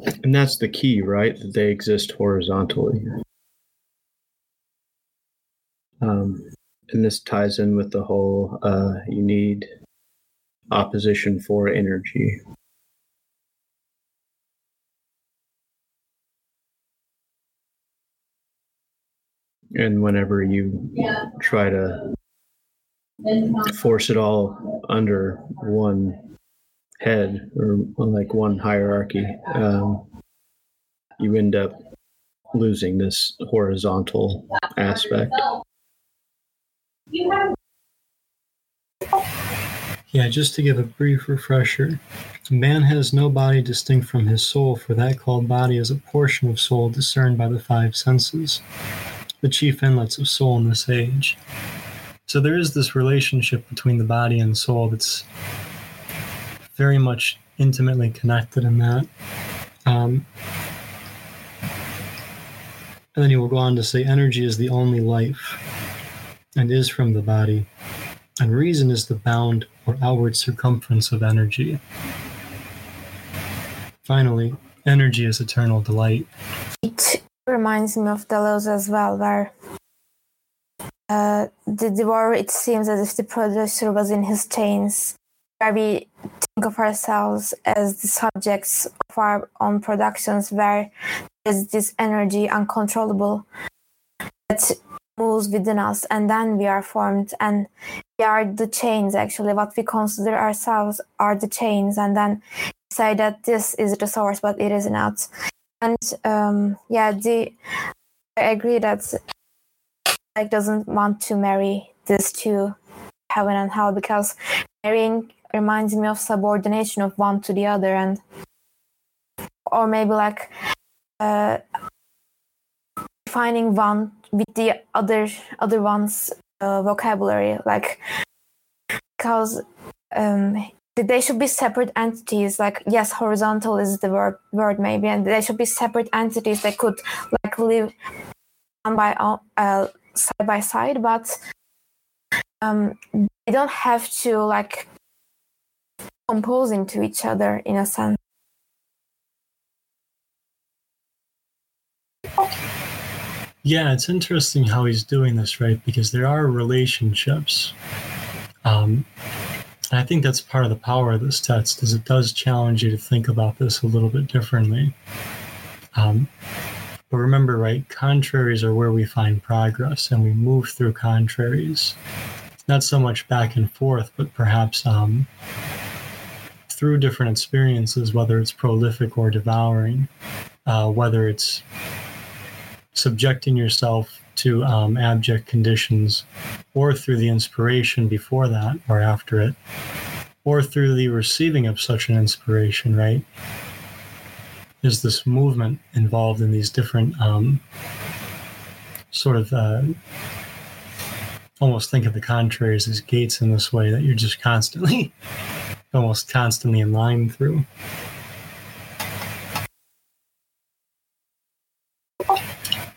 And that's the key, right? That they exist horizontally. Um, and this ties in with the whole uh, you need opposition for energy. And whenever you try to force it all under one head or like one hierarchy, um, you end up losing this horizontal aspect. Yeah, just to give a brief refresher man has no body distinct from his soul, for that called body is a portion of soul discerned by the five senses, the chief inlets of soul in this age. So there is this relationship between the body and soul that's very much intimately connected in that. Um, and then he will go on to say energy is the only life and is from the body, and reason is the bound or outward circumference of energy. Finally, energy is eternal delight. It reminds me of Deleuze as well, where uh, the, the war, it seems as if the producer was in his chains, where we of ourselves as the subjects of our own productions, where there's this energy uncontrollable that moves within us, and then we are formed, and we are the chains. Actually, what we consider ourselves are the chains, and then say that this is the source, but it is not. And um, yeah, the I agree that like doesn't want to marry these two heaven and hell because marrying reminds me of subordination of one to the other and or maybe like uh, finding one with the other other one's uh, vocabulary like because um, they should be separate entities like yes horizontal is the word word maybe and they should be separate entities that could like live on by uh, side by side but um, they don't have to like compose to each other in a sense yeah it's interesting how he's doing this right because there are relationships um, I think that's part of the power of this text is it does challenge you to think about this a little bit differently. Um, but remember, right, contraries are where we find progress and we move through contraries. not so much back and forth, but perhaps um, through different experiences, whether it's prolific or devouring, uh, whether it's subjecting yourself to um, abject conditions, or through the inspiration before that or after it, or through the receiving of such an inspiration, right? Is this movement involved in these different um, sort of uh, almost think of the contraries as gates in this way that you're just constantly, almost constantly in line through.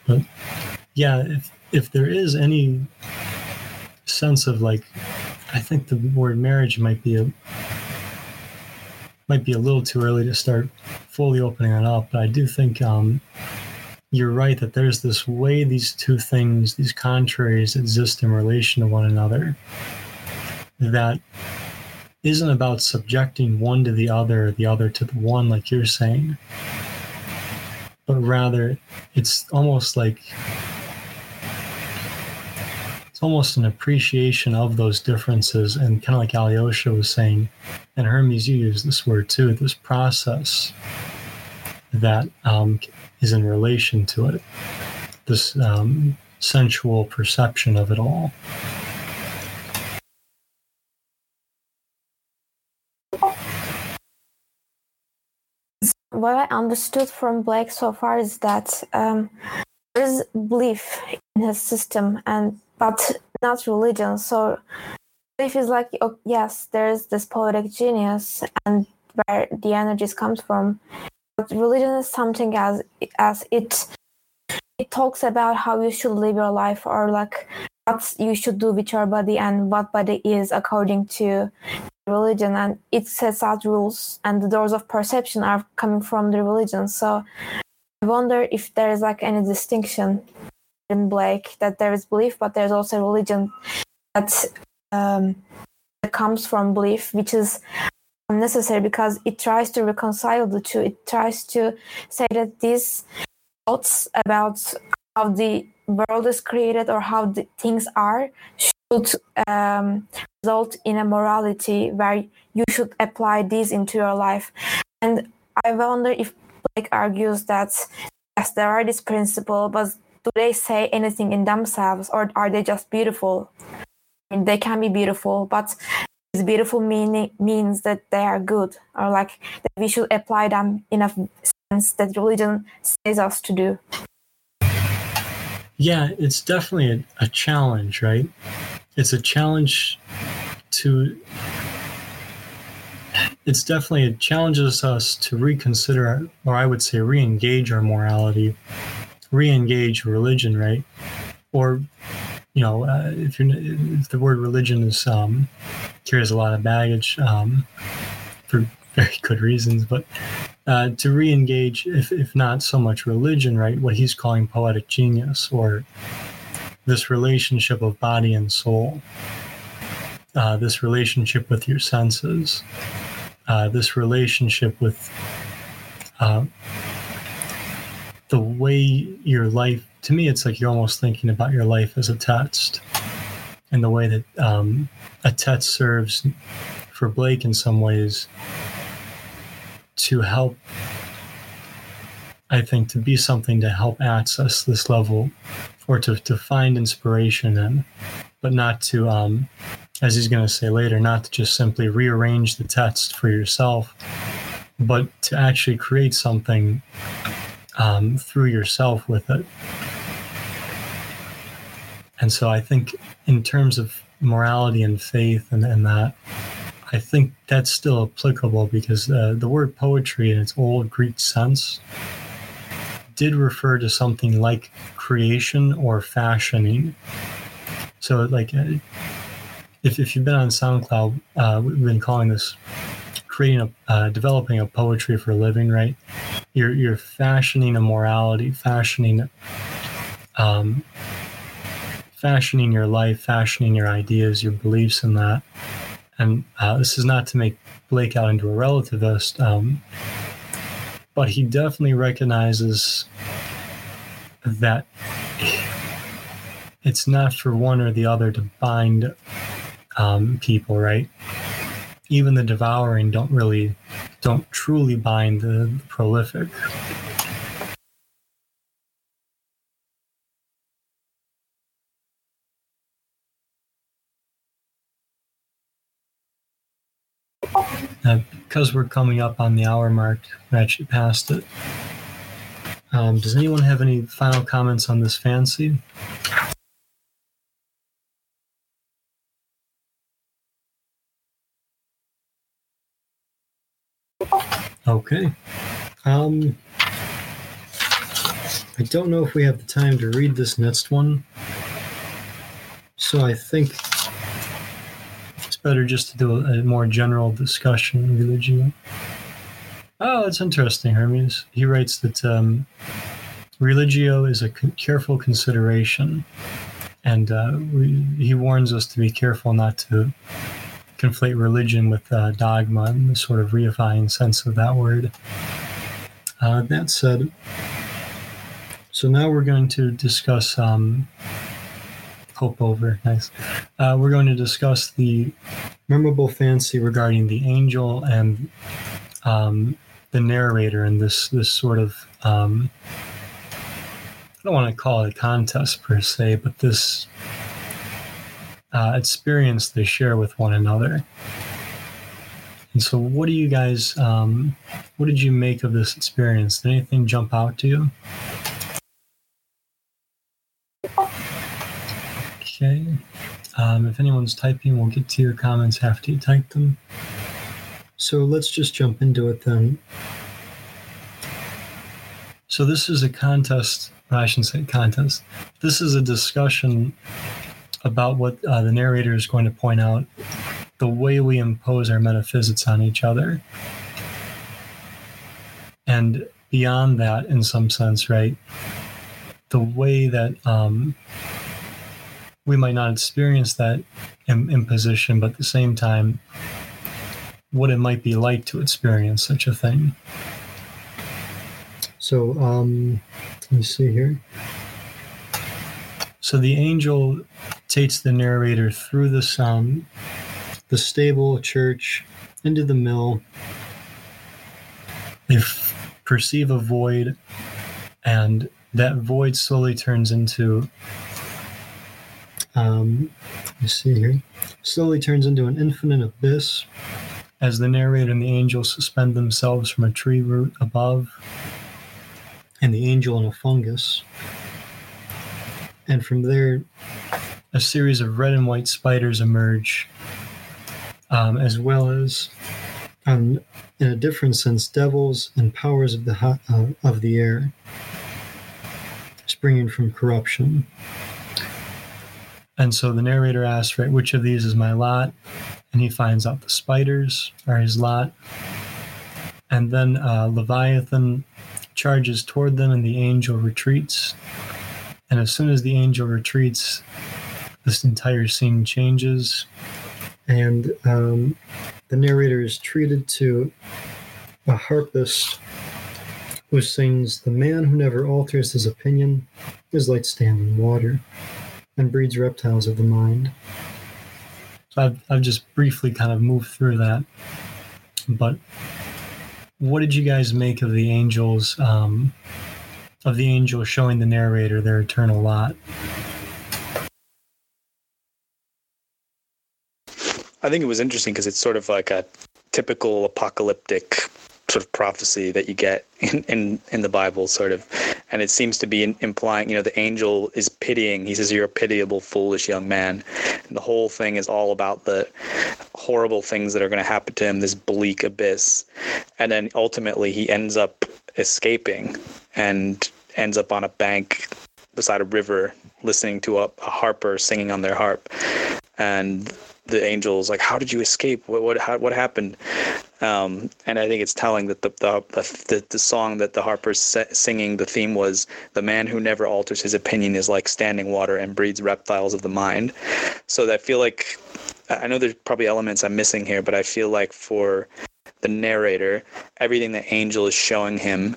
But yeah, if if there is any sense of like, I think the word marriage might be a might be a little too early to start fully opening it up, but I do think um, you're right that there's this way these two things, these contraries, exist in relation to one another that isn't about subjecting one to the other, the other to the one, like you're saying, but rather it's almost like it's almost an appreciation of those differences and kind of like Alyosha was saying, and Hermes, you use this word too, this process that um, is in relation to it, this um, sensual perception of it all. What I understood from Blake so far is that um, there is belief in his system, and but not religion. So belief is like, oh, yes, there is this poetic genius, and where the energies comes from, But religion is something as as it it talks about how you should live your life or like what you should do with your body and what body is according to religion and it sets out rules and the doors of perception are coming from the religion so i wonder if there is like any distinction in blake that there is belief but there's also religion that um, that comes from belief which is unnecessary because it tries to reconcile the two. It tries to say that these thoughts about how the world is created or how the things are should um, result in a morality where you should apply these into your life. And I wonder if Blake argues that yes, there are these principles, but do they say anything in themselves or are they just beautiful? I mean, they can be beautiful, but is beautiful meaning means that they are good or like that we should apply them in a sense that religion says us to do yeah it's definitely a, a challenge right it's a challenge to it's definitely it challenges us to reconsider or i would say re-engage our morality re-engage religion right? Or you know uh, if, if the word religion is um, carries a lot of baggage um, for very good reasons, but uh, to re-engage, if, if not so much religion, right, what he's calling poetic genius or this relationship of body and soul, uh, this relationship with your senses, uh, this relationship with uh, the way your life, to me, it's like you're almost thinking about your life as a text and the way that um, a text serves for Blake in some ways to help, I think, to be something to help access this level or to, to find inspiration in, but not to, um, as he's going to say later, not to just simply rearrange the text for yourself, but to actually create something um, through yourself with it. And so I think, in terms of morality and faith and, and that, I think that's still applicable because uh, the word poetry, in its old Greek sense, did refer to something like creation or fashioning. So, like, uh, if, if you've been on SoundCloud, uh, we've been calling this creating a uh, developing a poetry for a living, right? You're you're fashioning a morality, fashioning um, fashioning your life, fashioning your ideas, your beliefs in that. And uh, this is not to make Blake out into a relativist, um, but he definitely recognizes that it's not for one or the other to bind um, people, right? Even the devouring don't really, don't truly bind the, the prolific. Uh, because we're coming up on the hour mark, we actually passed it. Um, does anyone have any final comments on this fancy? Okay. Um, I don't know if we have the time to read this next one. So I think better just to do a, more general discussion of religion. Oh, it's interesting, Hermes. He writes that um, religio is a careful consideration, and uh, we, he warns us to be careful not to conflate religion with uh, dogma in the sort of reifying sense of that word. Uh, that said, so now we're going to discuss um, hope over. Nice. Uh, we're going to discuss the memorable fancy regarding the angel and um, the narrator in this this sort of um, I don't want to call it a contest per se, but this uh, experience they share with one another. And so, what do you guys? Um, what did you make of this experience? Did anything jump out to you? Okay. Um, if anyone's typing, we'll get to your comments after you type them. So let's just jump into it then. So this is a contest. I shouldn't say contest. This is a discussion about what uh, the narrator is going to point out the way we impose our metaphysics on each other. And beyond that, in some sense, right? The way that um, we might not experience that imposition, but at the same time, what it might be like to experience such a thing. So, um, let me see here. So the angel takes the narrator through the um, the stable, church, into the mill. They f- perceive a void, and that void slowly turns into. Um, let me see here. Slowly turns into an infinite abyss as the narrator and the angel suspend themselves from a tree root above, and the angel in a fungus. And from there, a series of red and white spiders emerge, um, as well as, um, in a different sense, devils and powers of the uh, of the air, springing from corruption. And so the narrator asks, right, which of these is my lot? and he finds out the spiders are his lot. And then uh, Leviathan charges toward them, and the angel retreats. And as soon as the angel retreats, this entire scene changes, and um, the narrator is treated to a harpist who sings, The man who never alters his opinion is like standing water and breeds reptiles of the mind. So I've, I've just briefly kind of moved through that. But what did you guys make of the angels, um, of the angel showing the narrator their eternal lot? I think it was interesting because it's sort of like a typical apocalyptic sort of prophecy that you get in, in, in the Bible, sort of. And it seems to be implying, you know, the angel is pitying. He says, You're a pitiable, foolish young man. And the whole thing is all about the horrible things that are going to happen to him, this bleak abyss. And then ultimately, he ends up escaping and ends up on a bank beside a river listening to a, a harper singing on their harp. And the angels like, "How did you escape? What what how, what happened?" Um, and I think it's telling that the the, the, the song that the harper's singing, the theme was the man who never alters his opinion is like standing water and breeds reptiles of the mind. So I feel like I know there's probably elements I'm missing here, but I feel like for the narrator, everything the angel is showing him,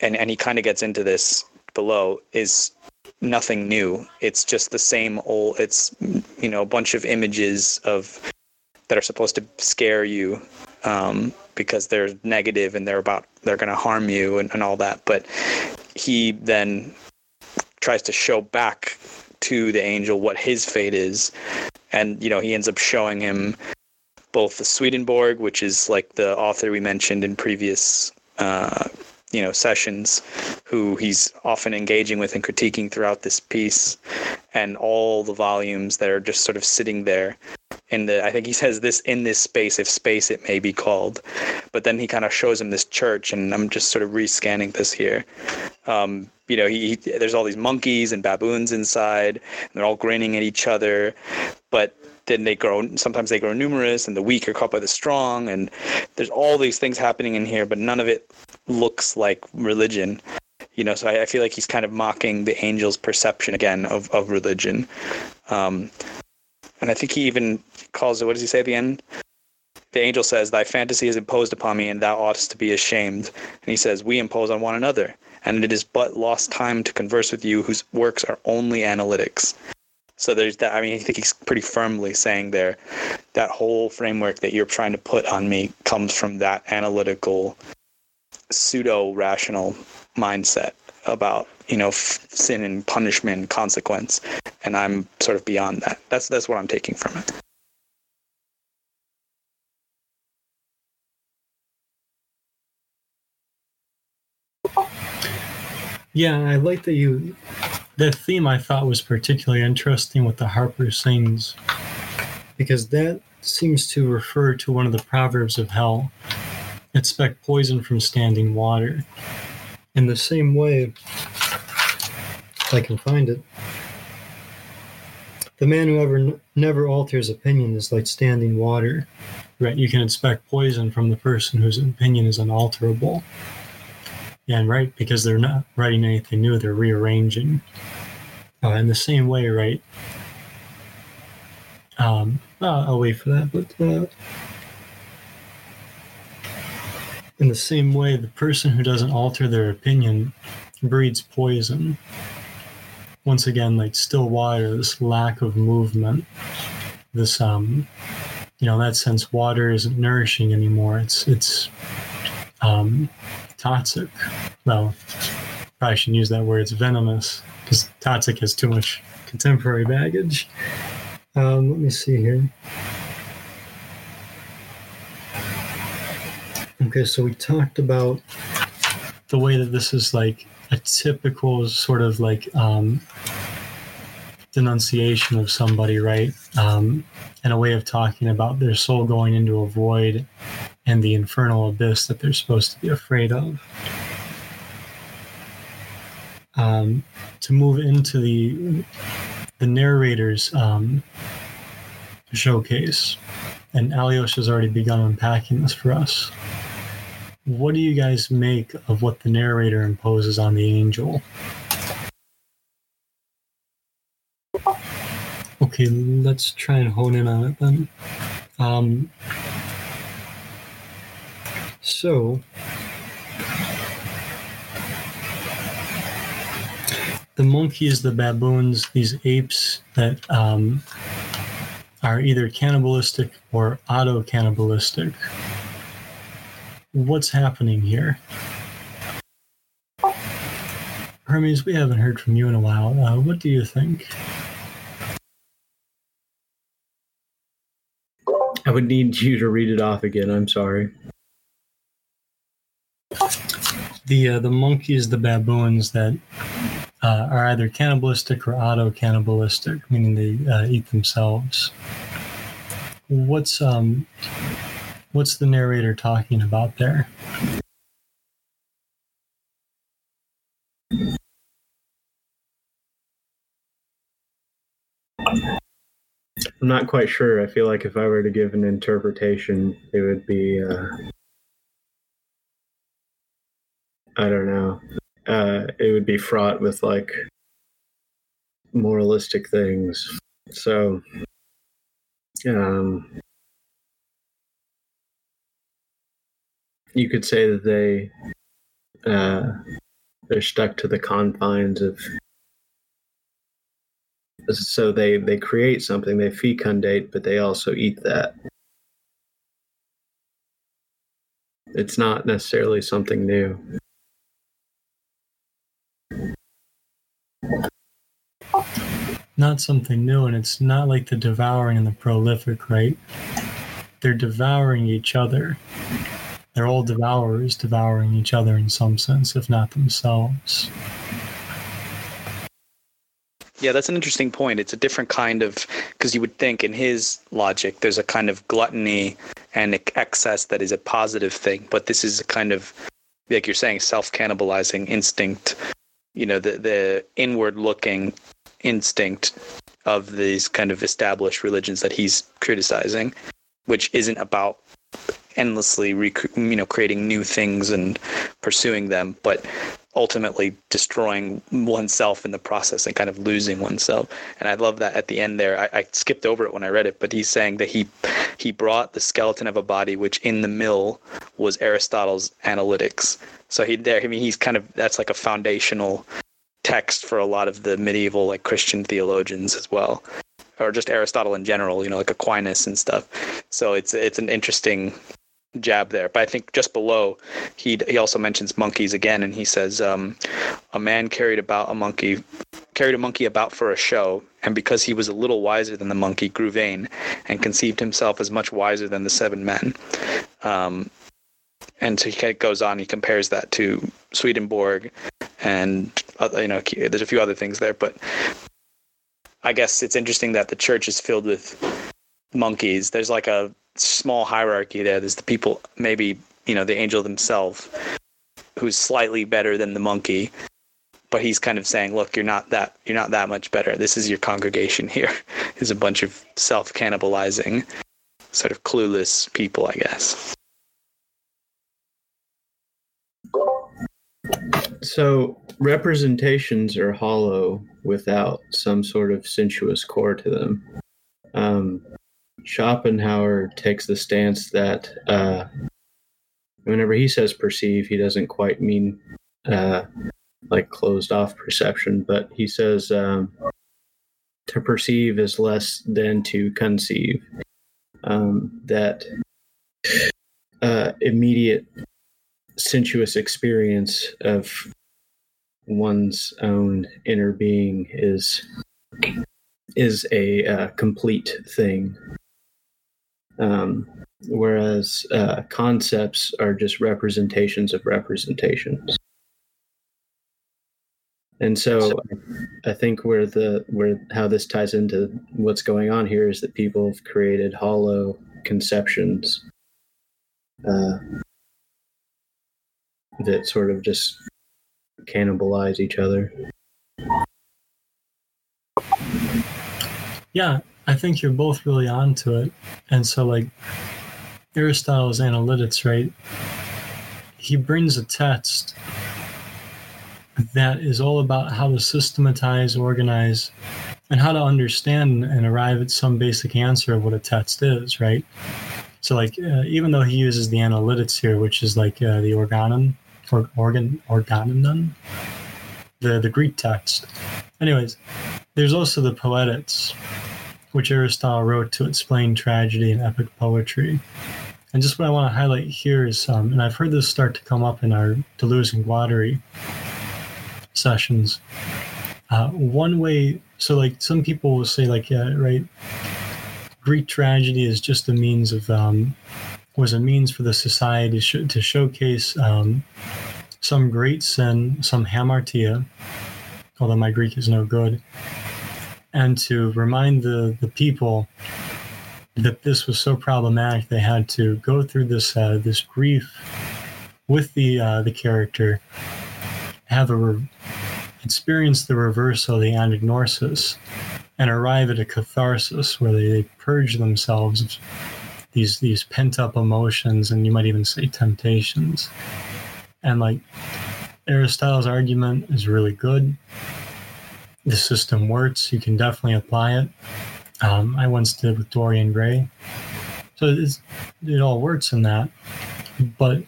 and and he kind of gets into this below is nothing new. It's just the same old. It's you know a bunch of images of that are supposed to scare you um, because they're negative and they're about they're going to harm you and, and all that. But he then tries to show back to the angel what his fate is, and you know he ends up showing him both the Swedenborg, which is like the author we mentioned in previous uh, you know sessions who he's often engaging with and critiquing throughout this piece and all the volumes that are just sort of sitting there in the i think he says this in this space if space it may be called. But then he kind of shows him this church and i'm just sort of rescanning this here. Um, you know he, he there's all these monkeys and baboons inside and they're all grinning at each other. But then they grow sometimes they grow numerous and the weak are caught by the strong and there's all these things happening in here but none of it looks like religion you know so I, I feel like he's kind of mocking the angel's perception again of, of religion. Um, and i think he even calls it what does he say at the end? The angel says thy fantasy is imposed upon me and thou oughtest to be ashamed. And he says we impose on one another and it is but lost time to converse with you whose works are only analytics. So there's that. I mean, I think he's pretty firmly saying there that whole framework that you're trying to put on me comes from that analytical, pseudo rational mindset about you know sin and punishment and consequence, and I'm sort of beyond that. That's that's what I'm taking from it. Yeah, I like that you the theme I thought was particularly interesting with the Harper sings, because that seems to refer to one of the proverbs of hell. Expect poison from standing water. In the same way, if I can find it, the man who ever never alters opinion is like standing water. Right, you can expect poison from the person whose opinion is unalterable. And right, because they're not writing anything new, they're rearranging. Uh, in the same way, right? Um, uh, I'll wait for that, but uh, in the same way, the person who doesn't alter their opinion breeds poison. Once again, like still water, this lack of movement, this um, you know, in that sense, water isn't nourishing anymore. It's it's um, toxic. Well, probably shouldn't use that word. It's venomous because toxic has too much contemporary baggage. Um, let me see here. Okay, so we talked about the way that this is like a typical sort of like um, denunciation of somebody, right? Um, and a way of talking about their soul going into a void and the infernal abyss that they're supposed to be afraid of. Um, to move into the the narrator's um, showcase, and Alios has already begun unpacking this for us. What do you guys make of what the narrator imposes on the angel? Okay, let's try and hone in on it then. Um, so, the monkeys, the baboons, these apes that um, are either cannibalistic or auto cannibalistic. What's happening here? Hermes, we haven't heard from you in a while. Uh, what do you think? I would need you to read it off again. I'm sorry. The uh, the monkeys, the baboons that uh, are either cannibalistic or auto cannibalistic, meaning they uh, eat themselves. What's um, what's the narrator talking about there? I'm not quite sure. I feel like if I were to give an interpretation, it would be uh, I don't know. Uh, it would be fraught with like moralistic things. So, um, you could say that they uh, they're stuck to the confines of so they they create something, they fecundate, but they also eat that. It's not necessarily something new. Not something new, and it's not like the devouring and the prolific, right? They're devouring each other. They're all devourers devouring each other in some sense, if not themselves. Yeah, that's an interesting point. It's a different kind of because you would think in his logic there's a kind of gluttony and excess that is a positive thing, but this is a kind of like you're saying self-cannibalizing instinct. You know, the the inward looking instinct of these kind of established religions that he's criticizing, which isn't about endlessly rec- you know creating new things and pursuing them but ultimately destroying oneself in the process and kind of losing oneself. And i love that at the end there. I, I skipped over it when i read it but he's saying that he he brought the skeleton of a body which in the mill was aristotle's analytics. So he there i mean he's kind of that's like a foundational text for a lot of the medieval like christian theologians as well or just Aristotle in general, you know, like Aquinas and stuff. So it's it's an interesting jab there. But I think just below, he he also mentions monkeys again, and he says, um, "A man carried about a monkey, carried a monkey about for a show, and because he was a little wiser than the monkey, grew vain, and conceived himself as much wiser than the seven men." Um, and so he goes on. He compares that to Swedenborg, and you know, there's a few other things there, but I guess it's interesting that the church is filled with monkeys. There's like a small hierarchy there. There's the people, maybe you know, the angel himself, who's slightly better than the monkey, but he's kind of saying, "Look, you're not that. You're not that much better. This is your congregation here. is a bunch of self cannibalizing, sort of clueless people, I guess." So representations are hollow without some sort of sensuous core to them. Um, Schopenhauer takes the stance that uh, whenever he says perceive, he doesn't quite mean uh, like closed off perception, but he says um, to perceive is less than to conceive. Um, that uh, immediate sensuous experience of one's own inner being is is a uh, complete thing um, whereas uh, concepts are just representations of representations and so i think where the where how this ties into what's going on here is that people have created hollow conceptions uh, that sort of just cannibalize each other. Yeah, I think you're both really onto it. And so, like, Aristotle's analytics, right? He brings a text that is all about how to systematize, organize, and how to understand and arrive at some basic answer of what a text is, right? So, like, uh, even though he uses the analytics here, which is like uh, the organon, or organ organon, the the Greek text. Anyways, there's also the Poetics, which Aristotle wrote to explain tragedy and epic poetry. And just what I want to highlight here is, um, and I've heard this start to come up in our Deleuze and Guattari sessions. Uh, one way, so like some people will say, like, yeah, right, Greek tragedy is just a means of um, was a means for the society to, to showcase um, some great sin, some hamartia, although my Greek is no good, and to remind the, the people that this was so problematic they had to go through this uh, this grief with the uh, the character, have a re- experience the reversal, the anagnosis, and arrive at a catharsis where they, they purge themselves of these these pent up emotions and you might even say temptations. And like Aristotle's argument is really good. The system works. You can definitely apply it. Um, I once did with Dorian Gray. So it all works in that. But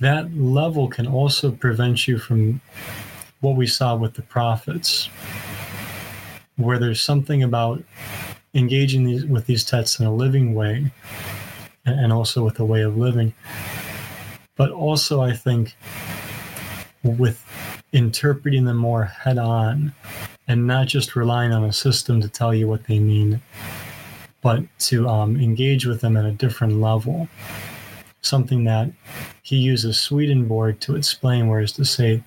that level can also prevent you from what we saw with the prophets. where there's something about engaging these with these texts in a living way and also with a way of living but also i think with interpreting them more head on and not just relying on a system to tell you what they mean but to um, engage with them at a different level. Something that he uses swedenborg to explain whereas to say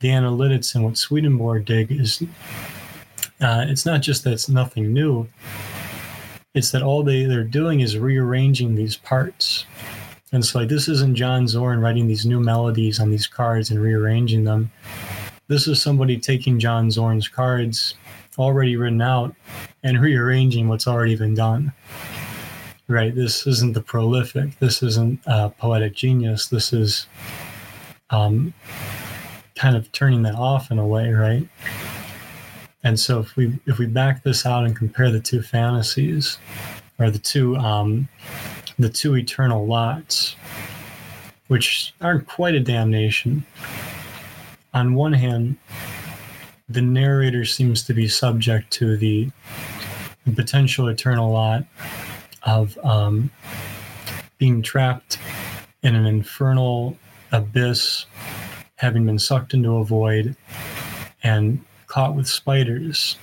the analytics and what swedenborg did is uh, it's not just that it's nothing new it's that all they, they're doing is rearranging these parts and so like this isn't john zorn writing these new melodies on these cards and rearranging them. This is somebody taking john zorn's cards already written out and rearranging what's already been done. Right? This isn't the prolific. This isn't poetic genius. This is um, kind of turning that off in a way right? And so if we if we back this out and compare the two fantasies, or the two um, the two eternal lots, which aren't quite a damnation. On one hand, the narrator seems to be subject to the, potential eternal lot of um, being trapped in an infernal abyss, having been sucked into a void, and caught with spiders.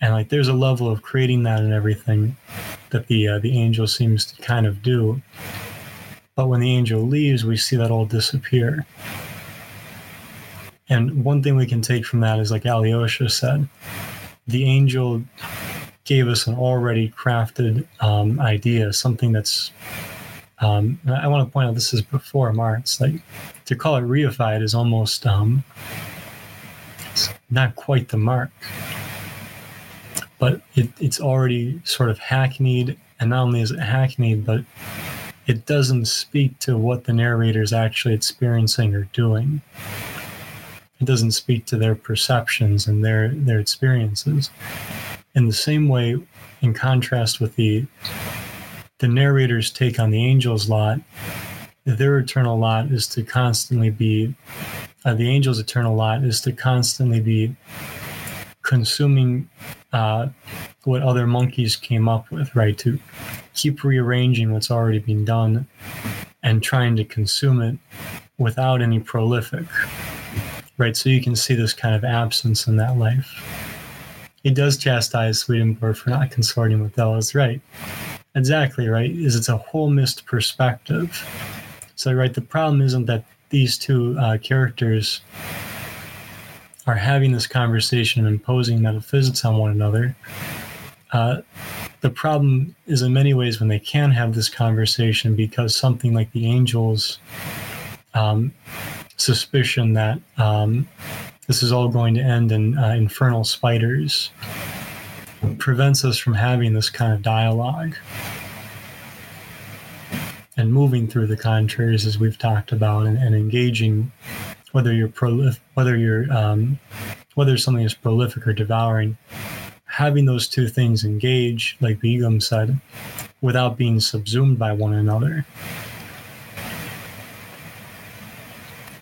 And like there's a level of creating that and everything that the uh, the angel seems to kind of do. But when the angel leaves, we see that all disappear. And one thing we can take from that is like Alyosha said, the angel gave us an already crafted um, idea, something that's um, I want to point out this is before Marx. Like to call it reified is almost um, not quite the mark, but it, it's already sort of hackneyed. And not only is it hackneyed, but it doesn't speak to what the narrator is actually experiencing or doing. It doesn't speak to their perceptions and their their experiences. In the same way, in contrast with the the narrator's take on the angel's lot, their eternal lot is to constantly be, uh, the angel's eternal lot is to constantly be consuming uh, what other monkeys came up with, right? To keep rearranging what's already been done and trying to consume it without any prolific, right? So you can see this kind of absence in that life. It does chastise Swedenborg for not consorting with devils, right? Exactly right. Is it's a whole missed perspective. So right, the problem isn't that these two uh, characters are having this conversation and imposing metaphysics on one another. Uh, the problem is in many ways when they can have this conversation because something like the angels um, suspicion that um, this is all going to end in uh, infernal spiders prevents us from having this kind of dialogue and moving through the contraries as we've talked about and, and engaging whether you're prolif- whether you're um, whether something is prolific or devouring having those two things engage like Begum said without being subsumed by one another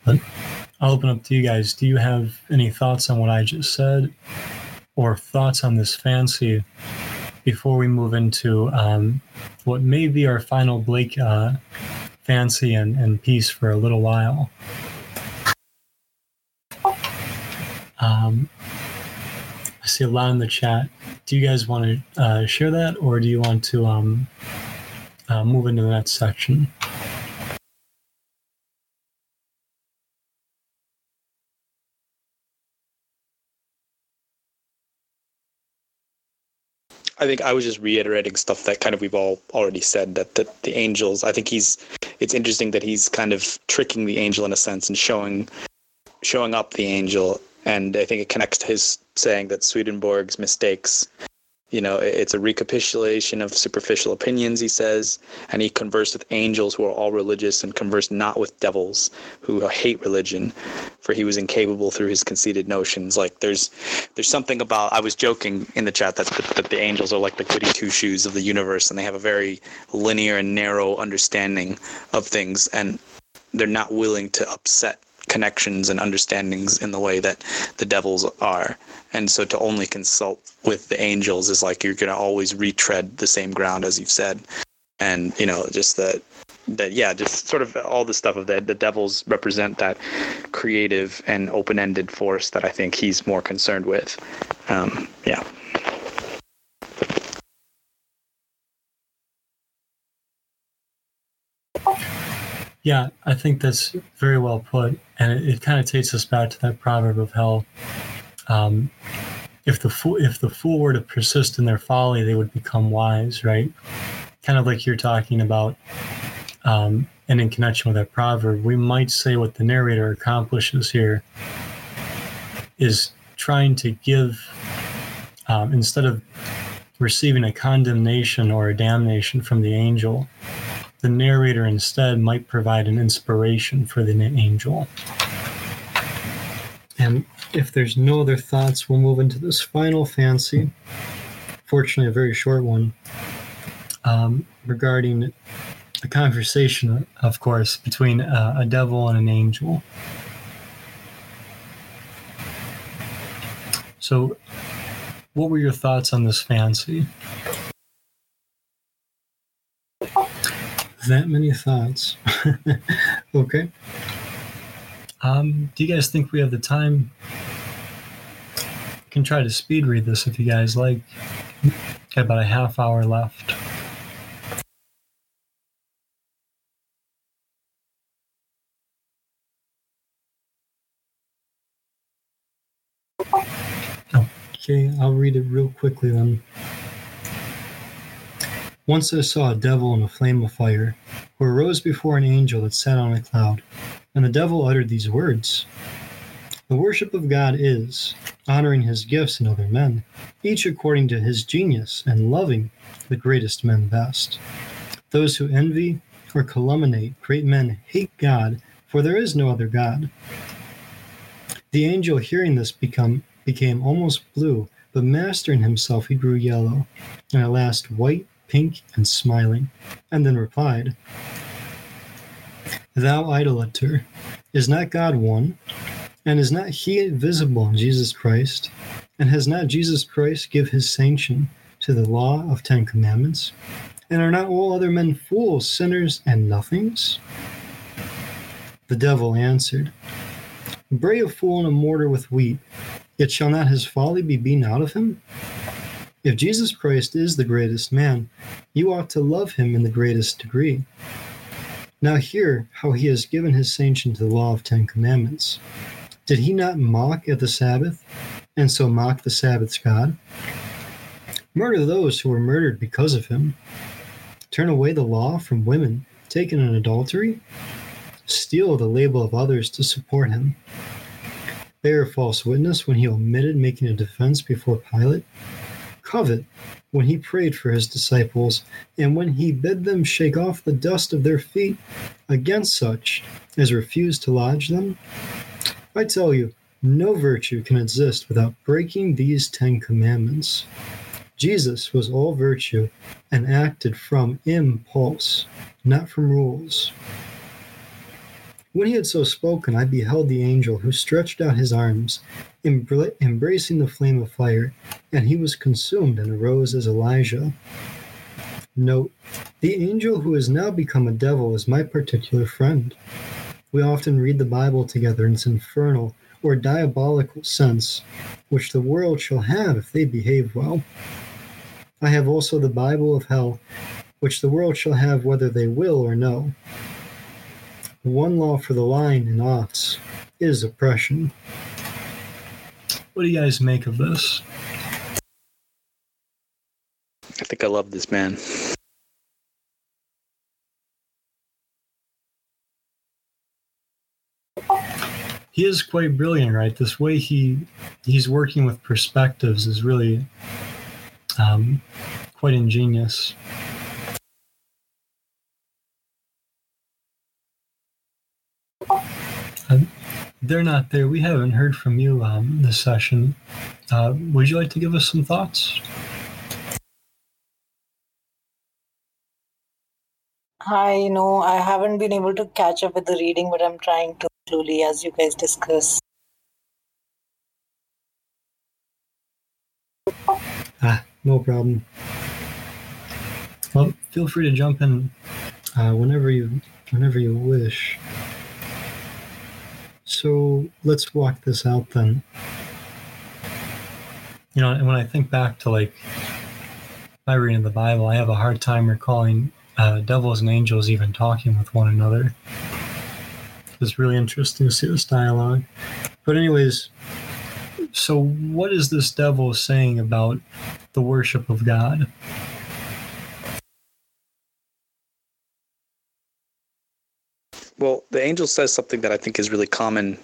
but I'll open up to you guys do you have any thoughts on what I just said or thoughts on this fancy before we move into um, what may be our final Blake uh, fancy and, and piece for a little while. Um, I see a lot in the chat. Do you guys want to uh, share that, or do you want to um, uh, move into the next section? I think I was just reiterating stuff that kind of we've all already said that the, the angels. I think he's. It's interesting that he's kind of tricking the angel in a sense and showing, showing up the angel, and I think it connects to his saying that Swedenborg's mistakes you know it's a recapitulation of superficial opinions he says. And he conversed with angels who are all religious and conversed not with devils who hate religion for he was incapable through his conceited notions. Like there's there's something about i was joking in the chat that, that the angels are like the goody two shoes of the universe and they have a very linear and narrow understanding of things and they're not willing to upset connections and understandings in the way that the devils are. And so to only consult with the angels is like you're going to always retread the same ground as you've said. And, you know, just that, that, yeah, just sort of all the stuff of that. The devils represent that creative and open ended force that I think he's more concerned with. Um, yeah. Yeah, I think that's very well put, and it, it kind of takes us back to that proverb of hell. Um, if the fool, if the fool were to persist in their folly, they would become wise, right? Kind of like you're talking about, um, and in connection with that proverb, we might say what the narrator accomplishes here is trying to give, um, instead of receiving a condemnation or a damnation from the angel, the narrator instead might provide an inspiration for the angel. And if there's no other thoughts, we'll move into this final fancy. Fortunately, a very short one um, regarding a conversation, of course, between uh, a devil and an angel. So, what were your thoughts on this fancy? That many thoughts. okay. Um, do you guys think we have the time? I can try to speed read this if you guys like. Got about a half hour left. Okay, I'll read it real quickly then. Once I saw a devil in a flame of fire, who arose before an angel that sat on a cloud, and the devil uttered these words The worship of God is honoring his gifts in other men, each according to his genius, and loving the greatest men best. Those who envy or calumniate great men hate God, for there is no other God. The angel, hearing this, become, became almost blue, but mastering himself, he grew yellow, and at last white pink and smiling, and then replied, Thou idolater, is not God one? And is not he visible in Jesus Christ? And has not Jesus Christ give his sanction to the law of Ten Commandments? And are not all other men fools, sinners, and nothings? The devil answered, Bray a fool in a mortar with wheat, yet shall not his folly be beaten out of him? If Jesus Christ is the greatest man, you ought to love him in the greatest degree. Now, hear how he has given his sanction to the law of Ten Commandments. Did he not mock at the Sabbath, and so mock the Sabbath's God? Murder those who were murdered because of him. Turn away the law from women taken in adultery. Steal the label of others to support him. Bear false witness when he omitted making a defense before Pilate covet when he prayed for his disciples, and when he bid them shake off the dust of their feet against such as refuse to lodge them? I tell you, no virtue can exist without breaking these Ten Commandments. Jesus was all virtue and acted from impulse, not from rules. When he had so spoken, I beheld the angel who stretched out his arms embracing the flame of fire, and he was consumed and arose as Elijah. Note, the angel who has now become a devil is my particular friend. We often read the Bible together in its infernal or diabolical sense, which the world shall have if they behave well. I have also the Bible of hell, which the world shall have whether they will or no. One law for the line and ox is oppression. What do you guys make of this? I think I love this man. He is quite brilliant, right? This way he he's working with perspectives is really um, quite ingenious. They're not there. We haven't heard from you um, this session. Uh, would you like to give us some thoughts? Hi, know, I haven't been able to catch up with the reading, but I'm trying to. slowly as you guys discuss. Ah, no problem. Well, feel free to jump in uh, whenever you whenever you wish. So let's walk this out then. You know, and when I think back to like my reading of the Bible, I have a hard time recalling uh, devils and angels even talking with one another. It's really interesting to see this dialogue. But, anyways, so what is this devil saying about the worship of God? Well, the angel says something that I think is really common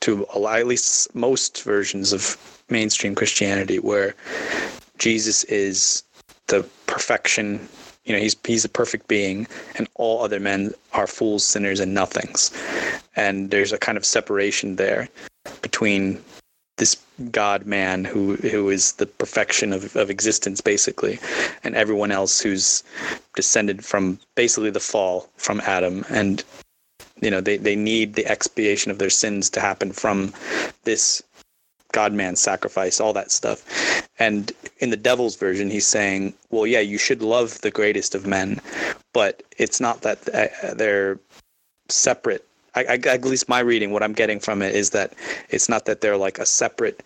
to at least most versions of mainstream Christianity, where Jesus is the perfection. You know, he's he's a perfect being, and all other men are fools, sinners, and nothings. And there's a kind of separation there between this God man who who is the perfection of, of existence basically, and everyone else who's descended from basically the fall from Adam and you know they, they need the expiation of their sins to happen from this god man sacrifice all that stuff. And in the devil's version he's saying well yeah you should love the greatest of men but it's not that uh, they're separate. I, I, at least my reading what i'm getting from it is that it's not that they're like a separate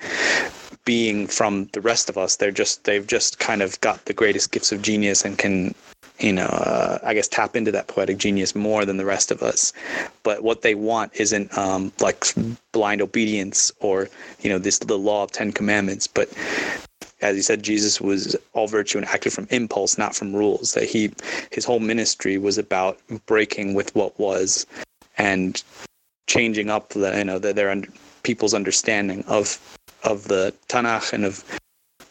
being from the rest of us. They're just they've just kind of got the greatest gifts of genius and can you know, uh, I guess tap into that poetic genius more than the rest of us. But what they want isn't um, like blind obedience or you know this the law of Ten Commandments, but as he said, Jesus was all virtue and acted from impulse, not from rules. That he his whole ministry was about breaking with what was and changing up the you know the, their people's understanding of of the Tanakh and of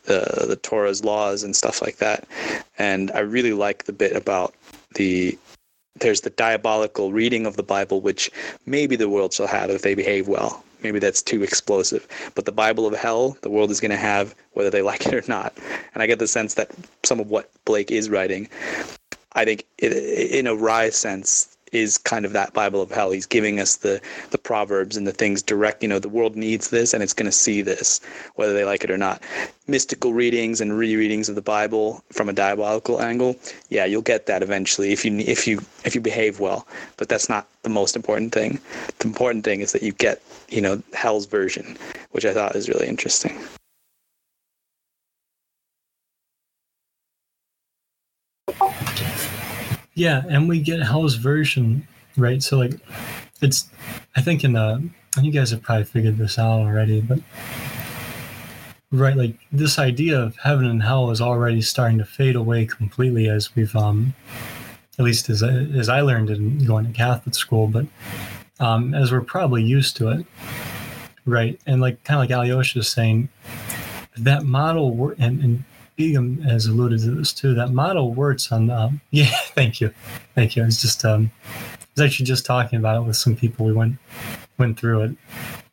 the the Torah's laws and stuff like that. And I really like the bit about the there's the diabolical reading of the Bible, which maybe the world shall have if they behave well. Maybe that's too explosive. But the Bible of hell, the world is going to have whether they like it or not. And I get the sense that some of what Blake is writing, I think, in a wry sense, is kind of that Bible of hell. He's giving us the the proverbs and the things direct. You know, the world needs this, and it's going to see this, whether they like it or not. Mystical readings and rereadings of the Bible from a diabolical angle, yeah, you'll get that eventually if you if you if you behave well. But that's not the most important thing. The important thing is that you get you know hell's version, which I thought is really interesting. Yeah, and we get Hell's version, right? So like it's I think in the you guys have probably figured this out already, but right, like this idea of heaven and hell is already starting to fade away completely as we've um at least as as I learned in going to Catholic school, but um as we're probably used to it. Right. And like kind of like Alyosha is saying, that model and, and Begum has alluded to this too. That model works on. Um, yeah, thank you, thank you. I was just um, I was actually just talking about it with some people. We went went through it,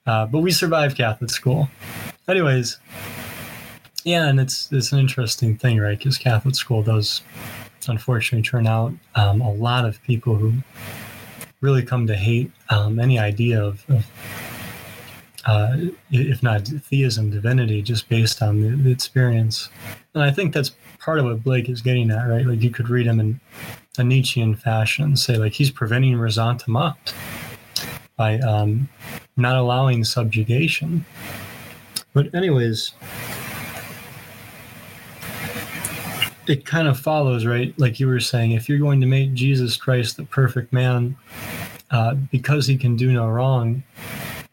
uh, but we survived Catholic school. Anyways, yeah, and it's it's an interesting thing, right? Because Catholic school does unfortunately turn out um, a lot of people who really come to hate um, any idea of, of uh, if not theism, divinity, just based on the, the, experience. And I think that's part of what Blake is getting at, right? Like you could read him in a Nietzschean fashion and say, like, he's preventing resentment by um, not allowing subjugation. But, anyways, it kind of follows, right? Like you were saying, if you're going to make Jesus Christ the perfect man uh, because he can do no wrong,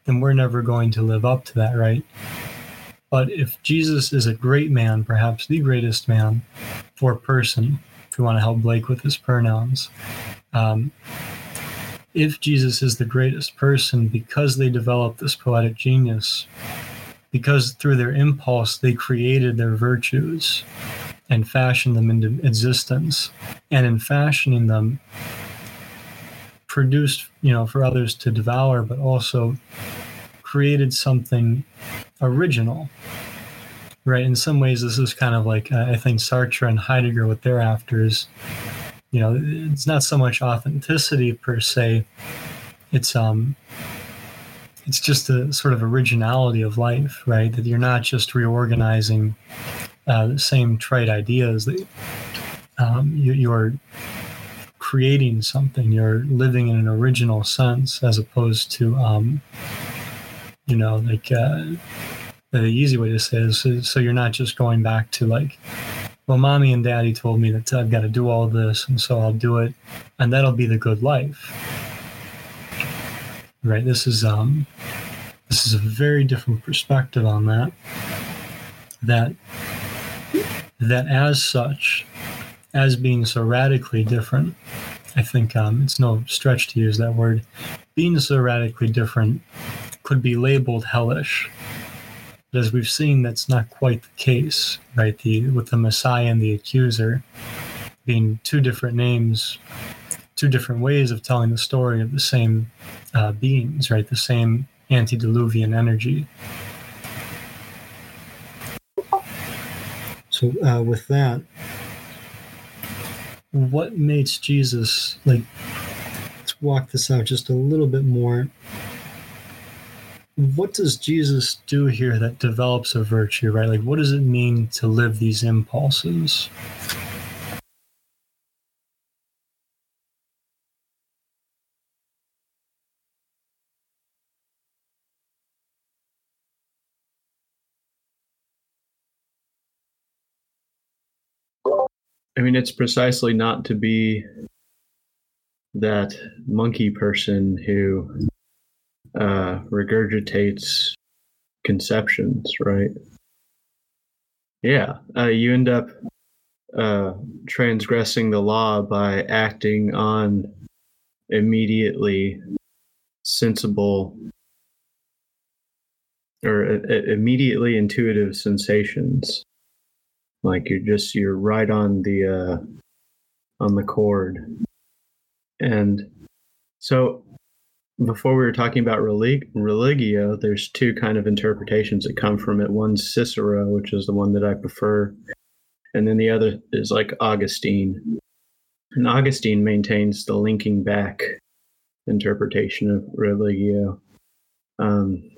then we're never going to live up to that, right? But if Jesus is a great man, perhaps the greatest man for person, if you want to help Blake with his pronouns, um, if Jesus is the greatest person because they developed this poetic genius, because through their impulse they created their virtues and fashioned them into existence, and in fashioning them, produced, you know, for others to devour, but also created something original. Right. In some ways, this is kind of like uh, I think Sartre and Heidegger, what they're after is, you know, it's not so much authenticity per se. It's um, it's just a sort of originality of life, right? That you're not just reorganizing uh, the same trite ideas. That um, you, you're creating something. You're living in an original sense, as opposed to, um, you know, like uh, the easy way to say this is so you're not just going back to like well, mommy and daddy told me that I've got to do all this, and so I'll do it, and that'll be the good life. Right? This is um, this is a very different perspective on that. That that as such, as being so radically different, I think um, it's no stretch to use that word. Being so radically different could be labeled hellish but as we've seen, that's not quite the case, right? The with the Messiah and the accuser being two different names, two different ways of telling the story of the same uh, beings, right? The same antediluvian energy. So uh, with that, what makes Jesus like? Let's walk this out just a little bit more what does Jesus do here that develops a virtue, right? Like, what does it mean to live these impulses? I mean, it's precisely not to be that monkey person who uh, regurgitates conceptions, right? Yeah, uh, you end up uh, transgressing the law by acting on immediately sensible or uh, immediately intuitive sensations like you're just you're right on the uh on the chord and so before we were talking about relig- religio, there's two kind of interpretations that come from it. One's Cicero, which is the one that I prefer, and then the other is like Augustine. And Augustine maintains the linking back interpretation of religio. Um,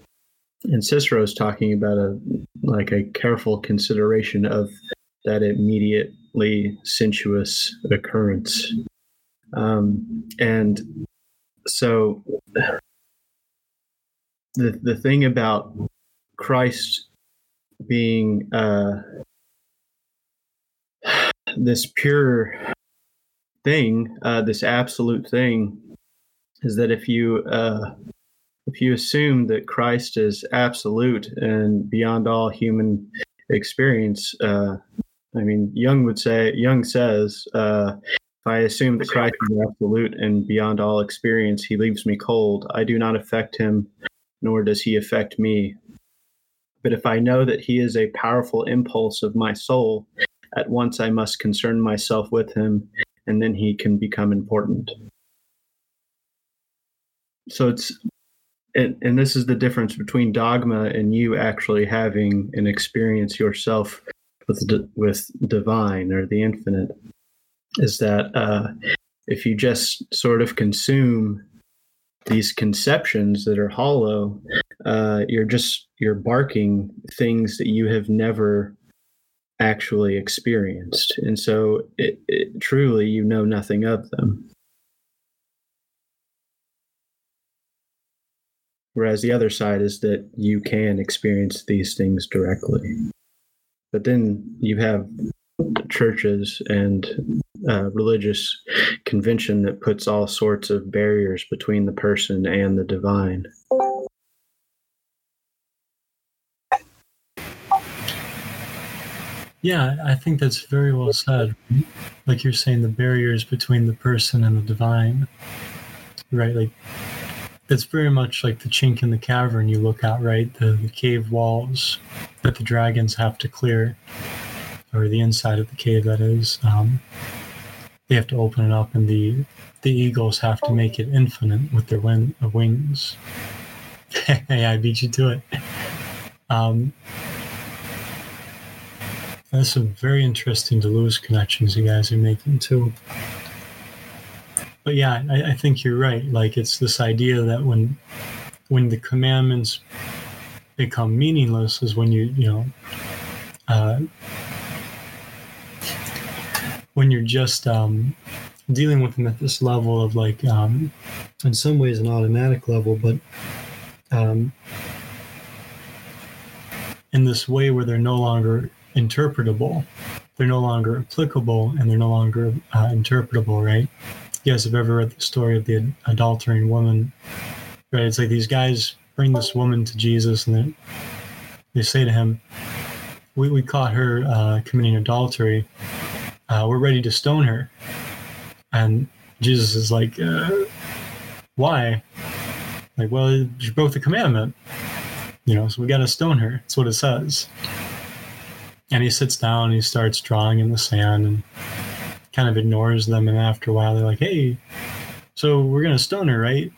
and Cicero is talking about a like a careful consideration of that immediately sensuous occurrence. Um, and so the the thing about Christ being uh, this pure thing, uh, this absolute thing, is that if you uh, if you assume that Christ is absolute and beyond all human experience, uh, I mean, Jung would say, Jung says, uh, I assume that Christ is absolute and beyond all experience, he leaves me cold. I do not affect him, nor does he affect me. But if I know that he is a powerful impulse of my soul, at once I must concern myself with him, and then he can become important. So it's, and, and this is the difference between dogma and you actually having an experience yourself with with divine or the infinite is that uh, if you just sort of consume these conceptions that are hollow, uh, you're just you're barking things that you have never actually experienced, and so it, it, truly you know nothing of them. Whereas the other side is that you can experience these things directly. But then you have churches and uh, religious convention that puts all sorts of barriers between the person and the divine. Yeah, I think that's very well said. Like you're saying, the barriers between the person and the divine, right? Like it's very much like the chink in the cavern you look at, right? The, the cave walls that the dragons have to clear, or the inside of the cave, that is. Um, they have to open it up, and the the eagles have to make it infinite with their wing, uh, wings. hey, I beat you to it. Um, that's some very interesting Deleuze connections you guys are making too. But yeah, I, I think you're right. Like it's this idea that when when the commandments become meaningless is when you you know uh, when you're just um, dealing with them at this level of like um, in some ways an automatic level but um, in this way where they're no longer interpretable they're no longer applicable and they're no longer uh, interpretable right you guys have ever read the story of the adultering woman right? It's like these guys bring this woman to jesus and they, they say to him we, we caught her uh, committing adultery. Uh, we're ready to stone her. And jesus is like uh, why? Like well she broke the commandment you know so we got to stone her. That's what it says. And he sits down and he starts drawing in the sand and kind of ignores them and after a while they're like hey so we're gonna stone her right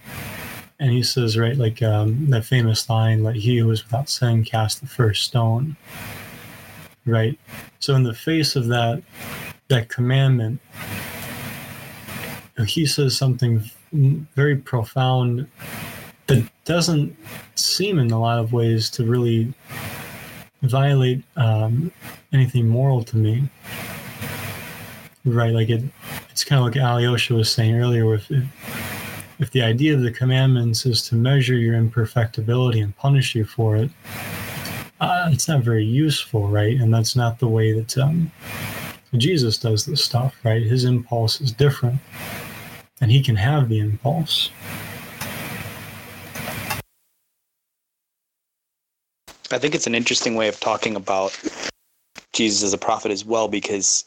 and he says right like um, that famous line let he who is without sin cast the first stone right so in the face of that that commandment he says something very profound that doesn't seem in a lot of ways to really violate um, anything moral to me. Right, like it, it's kind of like Alyosha was saying earlier. If, if if the idea of the commandments is to measure your imperfectibility and punish you for it, uh, it's not very useful, right? And that's not the way that um, Jesus does this stuff, right? His impulse is different, and he can have the impulse. I think it's an interesting way of talking about Jesus as a prophet as well, because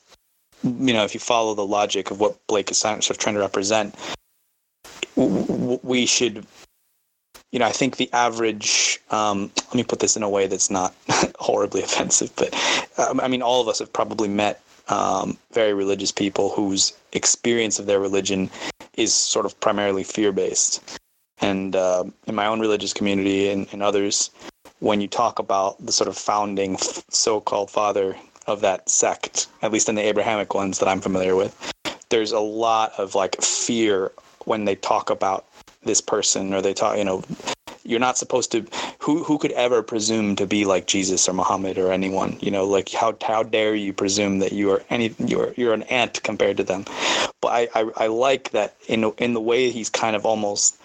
you know if you follow the logic of what Blake is sort of trying to represent, we should. You know, I think the average. Um, let me put this in a way that's not horribly offensive, but um, I mean, all of us have probably met um, very religious people whose experience of their religion is sort of primarily fear based. And uh, in my own religious community and, and others, when you talk about the sort of founding so-called father of that sect, at least in the Abrahamic ones that I'm familiar with, there's a lot of like fear when they talk about this person or they talk, you know, you're not supposed to who who could ever presume to be like Jesus or Muhammad or anyone, you know, like how how dare you presume that you are any you're you're an ant compared to them. But I I, I like that in in the way he's kind of almost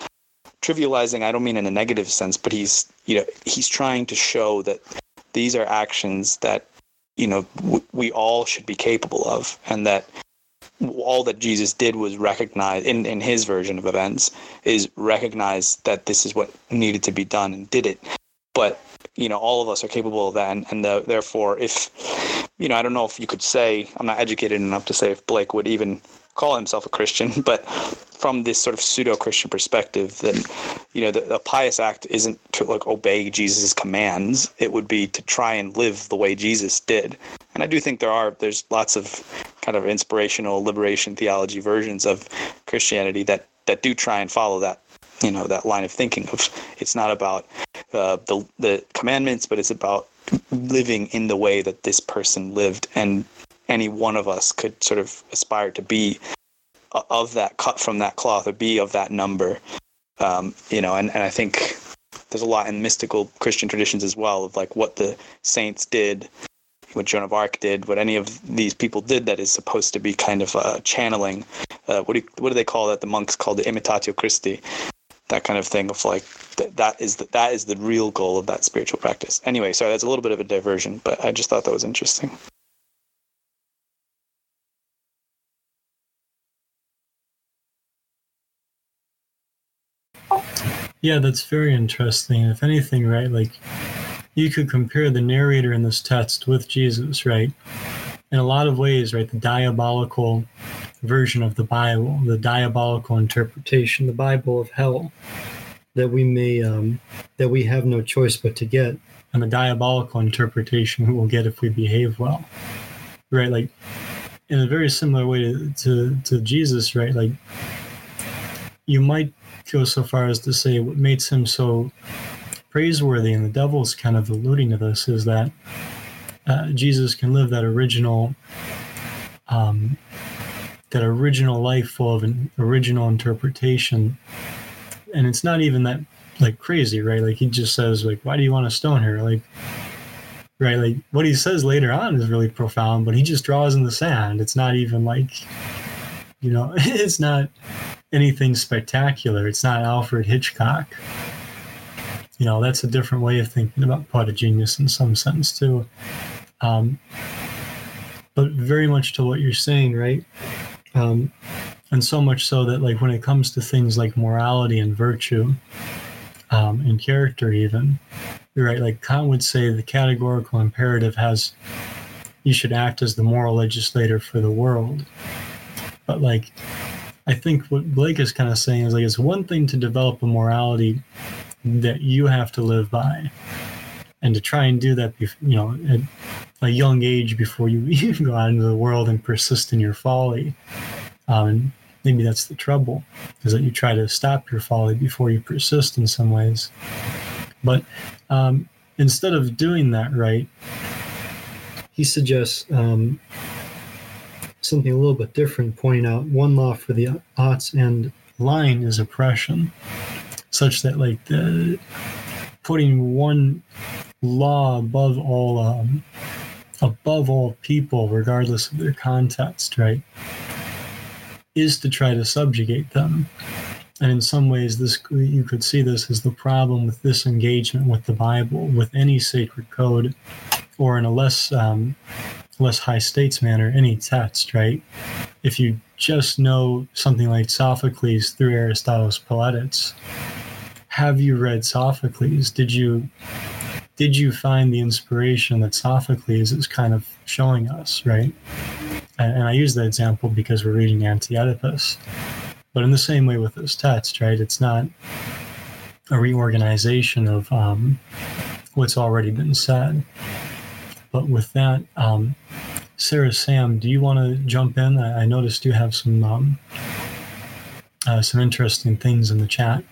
trivializing i don't mean in a negative sense but he's you know he's trying to show that these are actions that you know w- we all should be capable of and that all that jesus did was recognize in, in his version of events is recognize that this is what needed to be done and did it. But you know all of us are capable of that and, and the, therefore if you know i don't know if you could say i'm not educated enough to say if blake would even call himself a Christian, but from this sort of pseudo-Christian perspective, that you know the, the pious act isn't to like obey Jesus' commands; it would be to try and live the way Jesus did. And I do think there are there's lots of kind of inspirational liberation theology versions of Christianity that that do try and follow that you know that line of thinking of it's not about uh, the the commandments, but it's about living in the way that this person lived and any one of us could sort of aspire to be of that cut from that cloth or be of that number. Um, you know and, and i think there's a lot in mystical christian traditions as well of like what the saints did what joan of arc did what any of these people did that is supposed to be kind of uh, channeling uh, what do you, what do they call that? The monks call the imitatio christi. That kind of thing of like th- that is the, that is the real goal of that spiritual practice. Anyway sorry that's a little bit of a diversion but i just thought that was interesting Yeah, that's very interesting. If anything, right, like you could compare the narrator in this text with Jesus, right? In a lot of ways, right, the diabolical version of the Bible, the diabolical interpretation, the Bible of hell that we may um, that we have no choice but to get, and the diabolical interpretation we will get if we behave well, right? Like in a very similar way to to, to Jesus, right? Like you might go so far as to say what makes him so praiseworthy, and the devil's kind of alluding to this, is that uh, Jesus can live that original, um, that original life full of an original interpretation, and it's not even that like crazy, right? Like he just says like, "Why do you want to stone her?" Like, right? Like what he says later on is really profound, but he just draws in the sand. It's not even like, you know, it's not anything spectacular. It's not Alfred Hitchcock. You know, that's a different way of thinking about poetic genius in some sense too. Um, but very much to what you're saying, right? Um, and so much so that like when it comes to things like morality and virtue um, and character, even right. Like Kant would say, the categorical imperative has you should act as the moral legislator for the world. But like I think what Blake is kind of saying is like it's one thing to develop a morality that you have to live by, and to try and do that, you know, at a young age before you even go out into the world and persist in your folly. Um, and maybe that's the trouble, is that you try to stop your folly before you persist in some ways. But um, instead of doing that right, he suggests um, something a little bit different, pointing out one law for the oughts and line is oppression, such that like the putting one law above all um, above all people, regardless of their context, right, is to try to subjugate them. And in some ways, this you could see this as the problem with this engagement with the Bible, with any sacred code, or in a less um, less high states manner, any text, right? If you just know something like Sophocles through Aristotle's Poetics, have you read Sophocles? Did you did you find the inspiration that Sophocles is kind of showing us, right? And, and I use that example because we're reading Anti-Oedipus. But in the same way with this text, right? It's not a reorganization of um, what's already been said. But with that, um, Sarah Sam, do you want to jump in? I, I noticed you have some um, uh, some interesting things in the chat.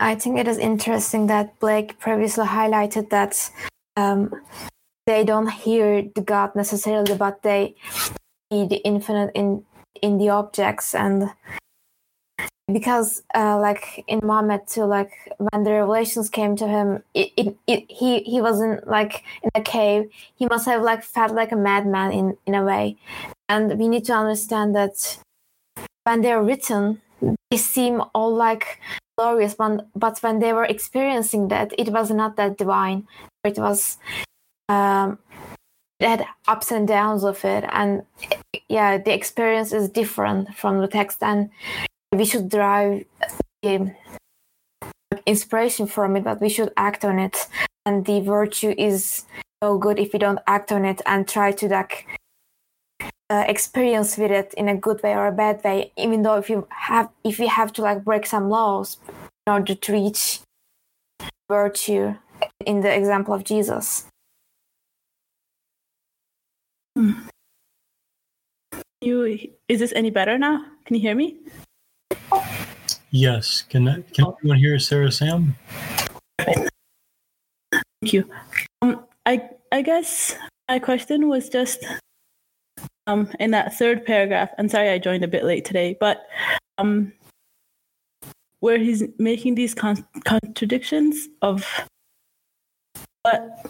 I think it is interesting that Blake previously highlighted that um, they don't hear the God necessarily, but they see the infinite in in the objects and because uh, like in Muhammad too, like when the revelations came to him, it, it, it, he he wasn't like in a cave. He must have like felt like a madman in in a way, and we need to understand that when they're written, they seem all like glorious, but but when they were experiencing that, it was not that divine. It was um, had ups and downs of it, and yeah, the experience is different from the text and we should derive um, inspiration from it, but we should act on it. And the virtue is no good if we don't act on it and try to like uh, experience with it in a good way or a bad way. Even though if you have, if you have to like break some laws in order to reach virtue, in the example of Jesus. You is this any better now? Can you hear me? Yes. Can can anyone hear Sarah Sam? Thank you. Um, I I guess my question was just um in that third paragraph. And sorry I joined a bit late today, but um where he's making these con- contradictions of but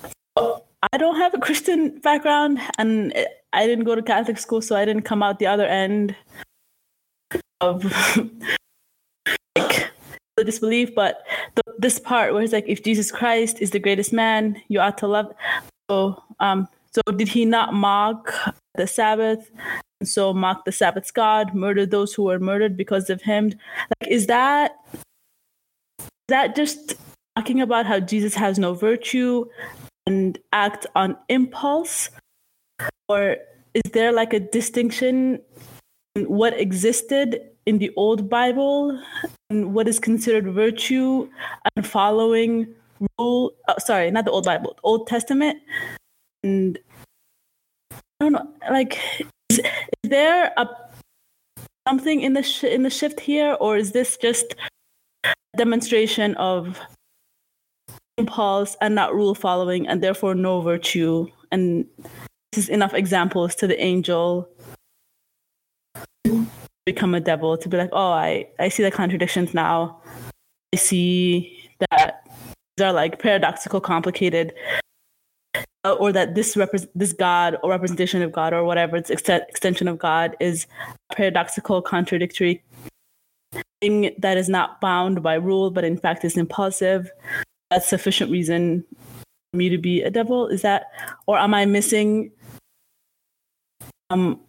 I don't have a Christian background and I didn't go to Catholic school, so I didn't come out the other end of like the disbelief, but the, this part where it's like, if Jesus Christ is the greatest man, you ought to love. So, um, so did he not mock the Sabbath? And so mock the Sabbath's God, murder those who were murdered because of him. Like, is that is that just talking about how Jesus has no virtue and act on impulse, or is there like a distinction in what existed in the old Bible and what is considered virtue and following rule. Oh, sorry, not the old Bible, Old Testament. And I don't know, like, is, is there a something in the sh- in the shift here, or is this just a demonstration of impulse and not rule following, and therefore no virtue? And this is enough examples to the angel become a devil to be like, oh, I, I see the contradictions now. I see that these are like paradoxical, complicated, uh, or that this repre- this God or representation of God or whatever its ex- extension of God is paradoxical, contradictory thing that is not bound by rule, but in fact is impulsive. That's sufficient reason for me to be a devil. Is that, or am I missing um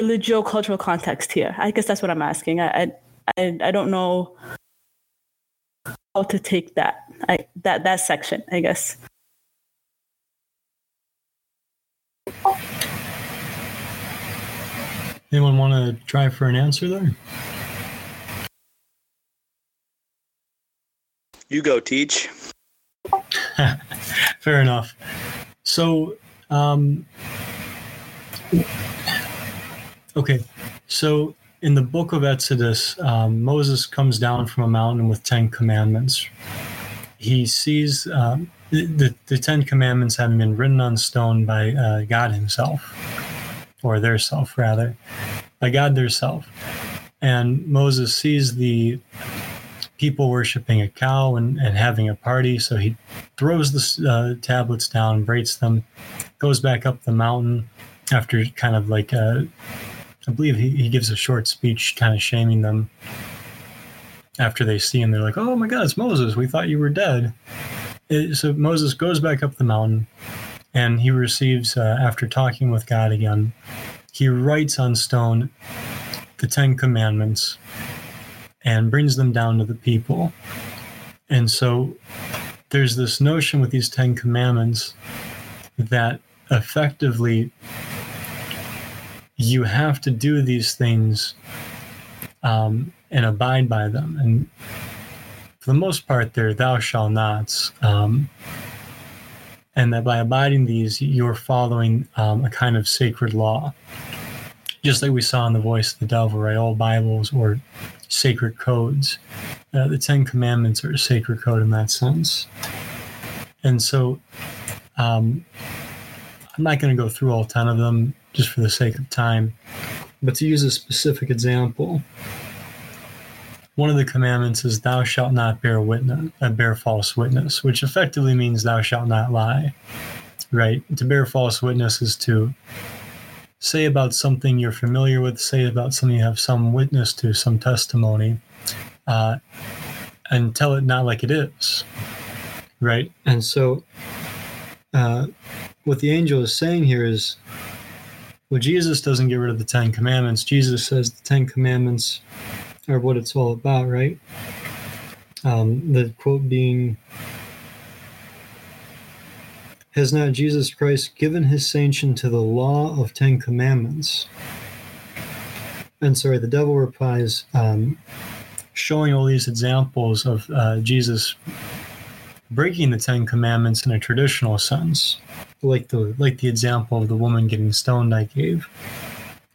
religio cultural context here? I guess that's what I'm asking. I I I don't know how to take that I, that that section. I guess. Anyone want to try for an answer there? You go teach. Fair enough. So, um, okay, so in the book of Exodus, um, Moses comes down from a mountain with Ten Commandments. He sees um, the, the, Ten Commandments having been written on stone by uh, God Himself, or their self, rather, by God their self. And Moses sees the people worshiping a cow and, and having a party. So he throws the uh, tablets down, breaks them, goes back up the mountain after kind of like a, I believe he, he gives a short speech kind of shaming them. After they see him, they're like, oh my God, it's Moses. We thought you were dead. It, so Moses goes back up the mountain and he receives, uh, after talking with God again, he writes on stone the Ten Commandments and brings them down to the people. And so there's this notion with these Ten Commandments that effectively you have to do these things um, and abide by them. And for the most part, they're thou shalt nots. Um, and that by abiding these, you're following um, a kind of sacred law. Just like we saw in The Voice of the Devil, right? All Bibles or sacred codes. Uh, the Ten Commandments are a sacred code in that sense. And so um, I'm not going to go through all 10 of them just for the sake of time, but to use a specific example, one of the commandments is thou shalt not bear witness, uh, bear false witness, which effectively means thou shalt not lie. Right? To bear false witness is to say about something you're familiar with, say about something you have some witness to, some testimony, uh, and tell it not like it is. Right? And so, uh, what the angel is saying here is well, Jesus doesn't get rid of the Ten Commandments. Jesus says the Ten Commandments are what it's all about, right? Um, the quote being, Has not Jesus Christ given his sanction to the law of Ten Commandments? And sorry, the devil replies, um, showing all these examples of uh, Jesus breaking the Ten Commandments in a traditional sense, like the like the example of the woman getting stoned I gave.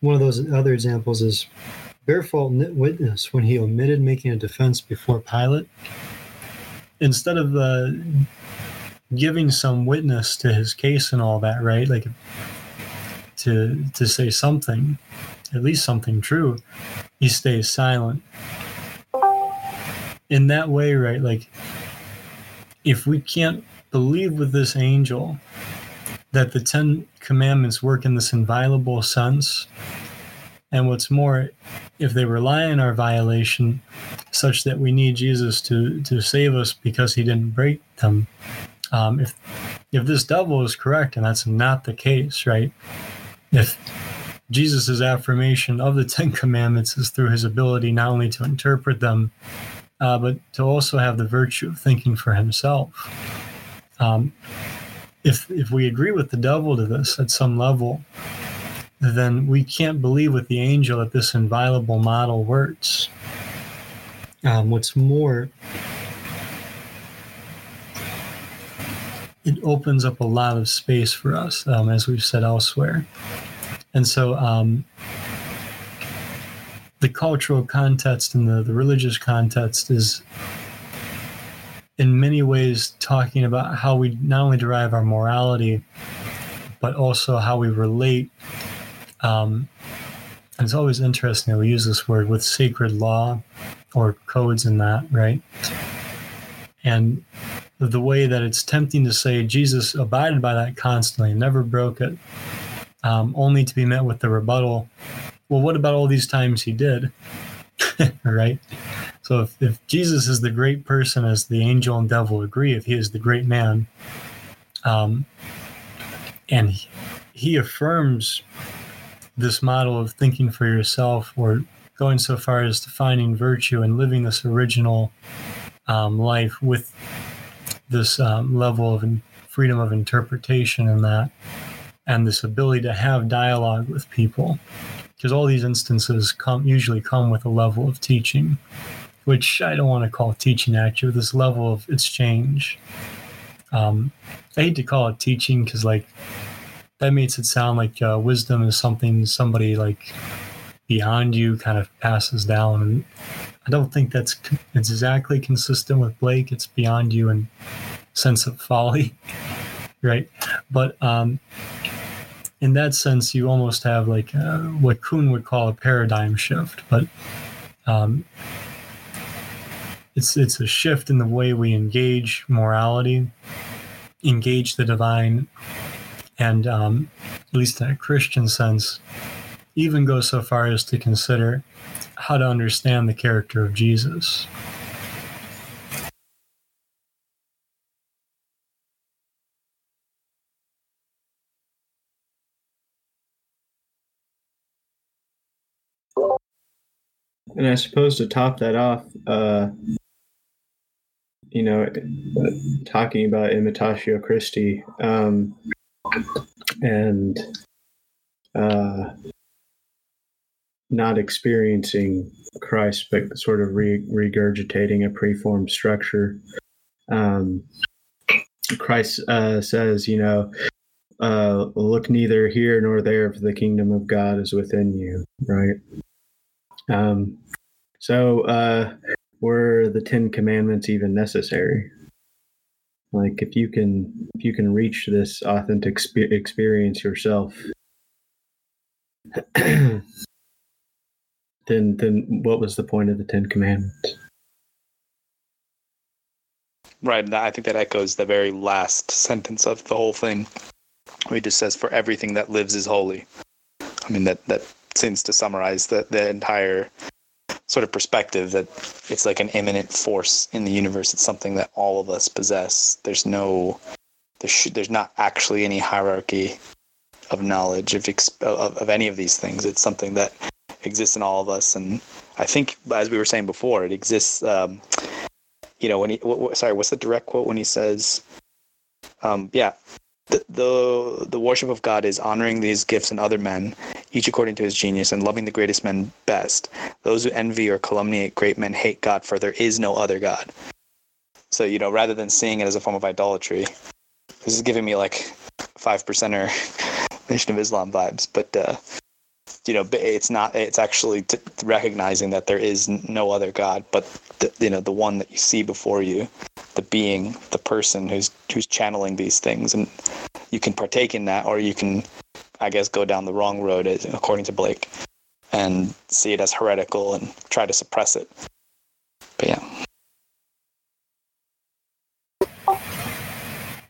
One of those other examples is bear fault witness when he omitted making a defense before Pilate. Instead of uh, giving some witness to his case and all that, right? Like to to say something, at least something true, he stays silent. In that way, right? Like if we can't believe with this angel that the Ten Commandments work in this inviolable sense, and what's more, if they rely on our violation such that we need Jesus to, to save us because he didn't break them, um, if if this devil is correct, and that's not the case, right? If Jesus' affirmation of the Ten Commandments is through his ability not only to interpret them, uh, but to also have the virtue of thinking for himself. Um, if if we agree with the devil to this at some level, then we can't believe with the angel that this inviolable model works. Um, what's more, it opens up a lot of space for us, um, as we've said elsewhere. And so, um, the cultural context and the, the religious context is in many ways talking about how we not only derive our morality but also how we relate um, And it's always interesting that we use this word with sacred law or codes in that, right? And the way that it's tempting to say Jesus abided by that constantly never broke it, um, only to be met with the rebuttal. Well, what about all these times he did? right? So if, if Jesus is the great person, as the angel and devil agree, if he is the great man, um, and he, he affirms this model of thinking for yourself or going so far as to virtue and living this original um, life with this um, level of freedom of interpretation in that and this ability to have dialogue with people because all these instances come usually come with a level of teaching which i don't want to call teaching actually this level of exchange um, i hate to call it teaching because like that makes it sound like uh, wisdom is something somebody like beyond you kind of passes down and i don't think that's exactly consistent with blake it's beyond you and sense of folly, right? But um, in that sense, you almost have like uh, what Kuhn would call a paradigm shift, but um, it's it's a shift in the way we engage morality, engage the divine, and um, at least in a Christian sense, even go so far as to consider how to understand the character of Jesus. And I suppose to top that off, uh, you know, talking about Imitatio Christi um, and uh, not experiencing Christ, but sort of re- regurgitating a preformed structure. Um, Christ uh, says, you know, uh, look neither here nor there, for the kingdom of God is within you, right? Um, so, uh, were the Ten Commandments even necessary? Like, if you can, if you can reach this authentic experience yourself, then, then what was the point of the Ten Commandments? Right. I think that echoes the very last sentence of the whole thing. He just says, "For everything that lives is holy." I mean that that seems to summarize the the entire sort of perspective that it's like an immanent force in the universe. It's something that all of us possess. There's no, there's, there's not actually any hierarchy of knowledge of, of, of any of these things. It's something that exists in all of us. And I think, as we were saying before, it exists, um, you know, when he, what, what, sorry, what's the direct quote when he says, um, yeah, the, the the worship of God is honoring these gifts in other men, each according to his genius, and loving the greatest men best. Those who envy or calumniate great men hate God, for there is no other God. So you know, rather than seeing it as a form of idolatry, this is giving me like five percenter Nation of Islam vibes. But uh, you know, it's not. It's actually t- recognizing that there is no other God, but the, you know, the one that you see before you, the being, the person who's who's channeling these things, and you can partake in that, or you can, I guess, go down the wrong road, according to Blake, and see it as heretical and try to suppress it. But yeah.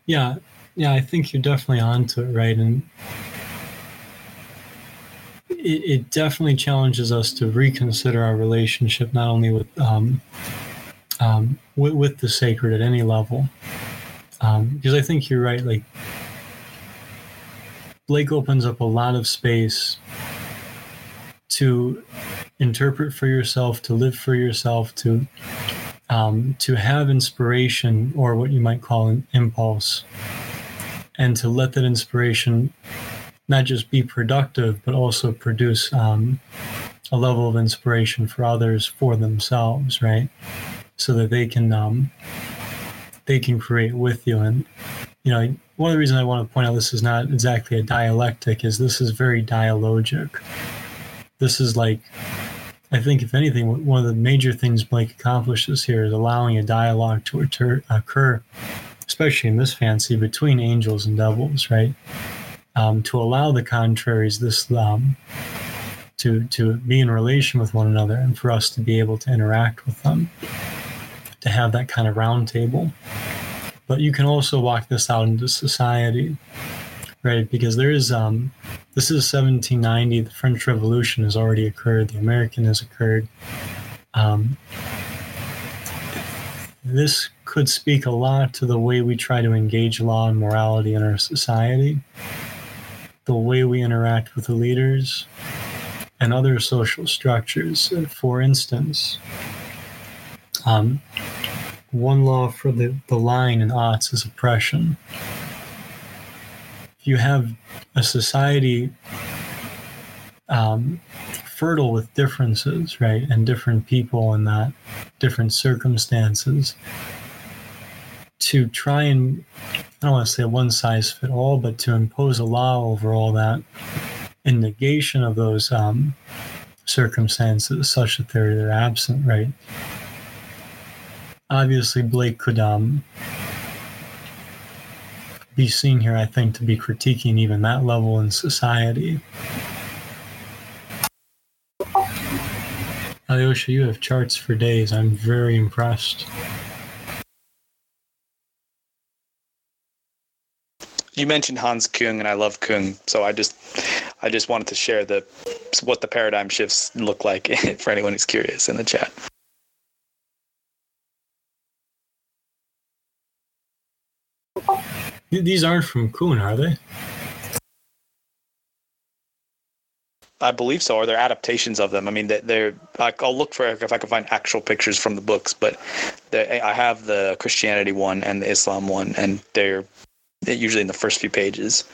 Yeah, yeah, I think you're definitely onto it, right? And it, it definitely challenges us to reconsider our relationship, not only with um, um, with, with, the sacred at any level, because um, I think you're right. Like Blake opens up a lot of space to interpret for yourself, to live for yourself, to um, to have inspiration or what you might call an impulse, and to let that inspiration not just be productive, but also produce um, a level of inspiration for others for themselves, right? So that they can um, they can create with you. And you know, one of the reasons I want to point out this is not exactly a dialectic is this is very dialogic. This is like, I think, if anything, one of the major things Blake accomplishes here is allowing a dialogue to occur, especially in this fancy, between angels and devils, right? Um, to allow the contraries this um, to to be in relation with one another and for us to be able to interact with them to have that kind of round table. But you can also walk this out into society right? Because there is um this is 1790 the french revolution has already occurred the american has occurred. Um, this could speak a lot to the way we try to engage law and morality in our society the way we interact with the leaders and other social structures. For instance, um, one law for the, the line in arts is oppression. If you have a society um, fertile with differences, right, and different people in that, different circumstances, to try and, I don't want to say one size fit all, but to impose a law over all that in negation of those um, circumstances such that they're, they're absent, right? Obviously, Blake could um, be seen here, I think, to be critiquing even that level in society. Alyosha, you have charts for days. I'm very impressed. You mentioned Hans Kung, and I love Kung, so I just, I just wanted to share the what the paradigm shifts look like for anyone who's curious in the chat. These aren't from Kuhn, are they? I believe so, or they're adaptations of them. I mean, they're. I'll look for if I can find actual pictures from the books, but I have the Christianity one and the Islam one, and they're usually in the first few pages.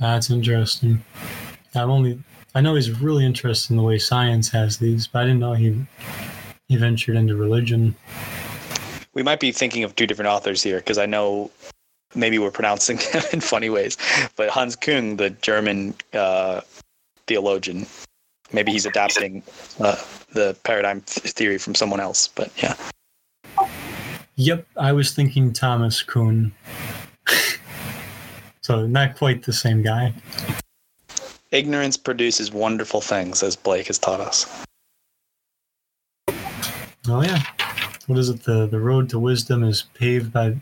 That's interesting. I'm only. I know he's really interested in the way science has these, but I didn't know he he ventured into religion. We might be thinking of two different authors here because I know maybe we're pronouncing them in funny ways, but Hans Kung, the German uh, theologian, maybe he's adapting uh, the paradigm theory from someone else. But yeah. Yep, I was thinking Thomas Kuhn. so not quite the same guy. Ignorance produces wonderful things, as Blake has taught us. Oh yeah. What is it? The the road to wisdom is paved by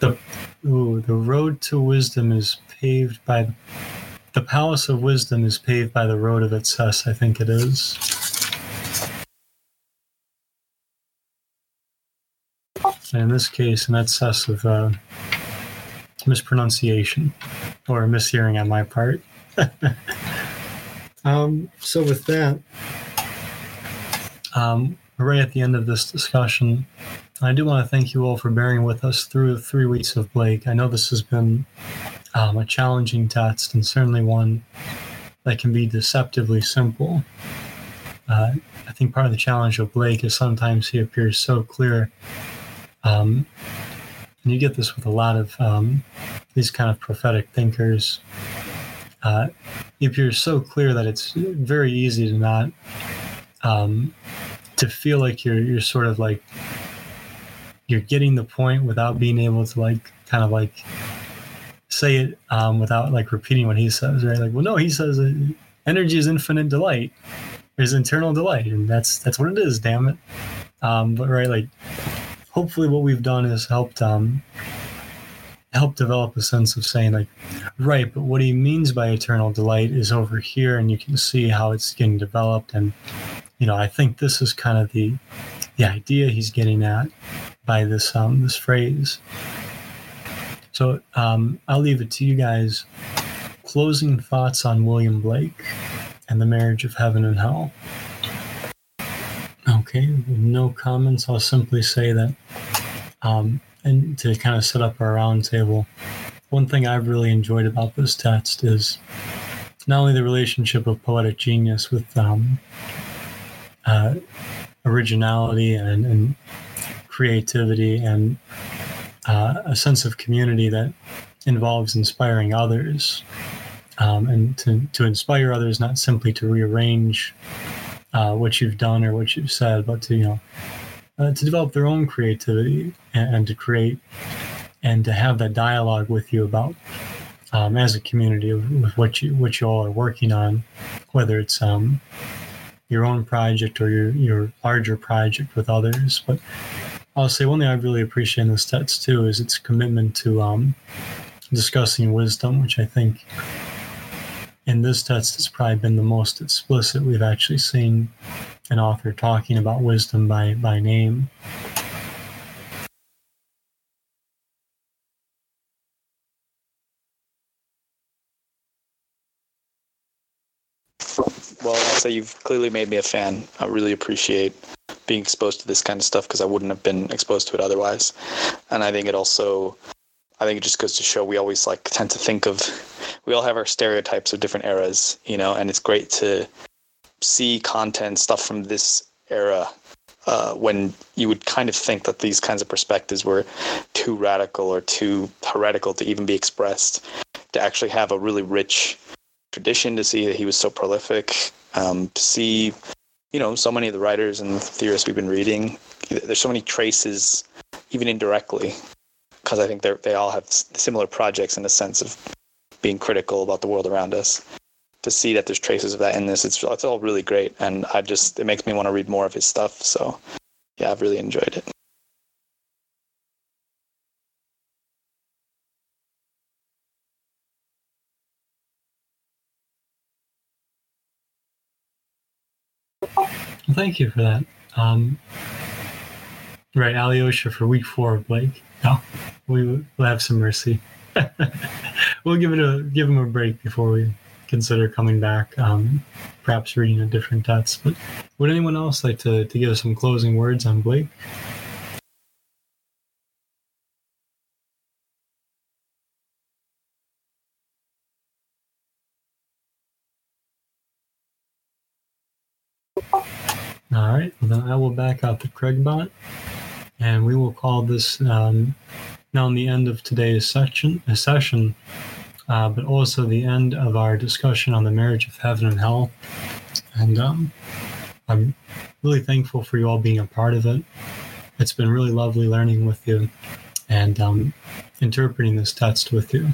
the ooh, the road to wisdom is paved by the palace of wisdom is paved by the road of excess, I think it is. In this case, an excess of uh, mispronunciation or mishearing on my part. um, so, with that, um, right at the end of this discussion, I do want to thank you all for bearing with us through the three weeks of Blake. I know this has been um, a challenging text and certainly one that can be deceptively simple. Uh, I think part of the challenge of Blake is sometimes he appears so clear. Um, and you get this with a lot of um, these kind of prophetic thinkers. Uh, he appears so clear that it's very easy to not um, to feel like you're you're sort of like you're getting the point without being able to like kind of like say it um, without like repeating what he says, right? Like, well, no, he says energy is infinite delight, is internal delight, and that's that's what it is. Damn it! Um, but right, like, hopefully, what we've done is helped um, help develop a sense of saying like, right, but what he means by eternal delight is over here, and you can see how it's getting developed, and you know, I think this is kind of the the idea he's getting at by this um, this phrase. So um, I'll leave it to you guys. Closing thoughts on William Blake and the marriage of heaven and hell. Okay, no comments. I'll simply say that, um, and to kind of set up our roundtable, one thing I've really enjoyed about this text is not only the relationship of poetic genius with um, uh, originality and, and creativity and uh, a sense of community that involves inspiring others. Um, and to, to inspire others not simply to rearrange uh, what you've done or what you've said but to you know uh, to develop their own creativity and, and, to create and to have that dialogue with you about um, as a community with what you what you all are working on, whether it's um, your own project or your your larger project with others. But I'll say one thing I really appreciate in this text too is its commitment to um, discussing wisdom, which I think in this text has probably been the most explicit we've actually seen an author talking about wisdom by by name. Well, I'll say you've clearly made me a fan. I really appreciate being exposed to this kind of stuff because I wouldn't have been exposed to it otherwise. And I think it also, I think it just goes to show we always like tend to think of, we all have our stereotypes of different eras, you know, and it's great to see content stuff from this era uh, when you would kind of think that these kinds of perspectives were too radical or too heretical to even be expressed, to actually have a really rich tradition to see that he was so prolific, um, to see, you know, so many of the writers and theorists we've been reading. There's so many traces, even indirectly, because I think they they all have similar projects in the sense of being critical about the world around us. To see that there's traces of that in this, it's it's all really great, and I just it makes me want to read more of his stuff. So, yeah, I've really enjoyed it. Well, thank you for that. Um, right, Alyosha for week four, Blake. No, we will have some mercy. we'll give it a give him a break before we consider coming back. Um, perhaps reading a different text. But would anyone else like to to give some closing words on Blake? All right, will back out the Craigbot, and we will call this um, now the end of today's section, uh, session, uh, but also the end of our discussion on the marriage of heaven and hell. And um, I'm really thankful for you all being a part of it. It's been really lovely learning with you and um, interpreting this text with you.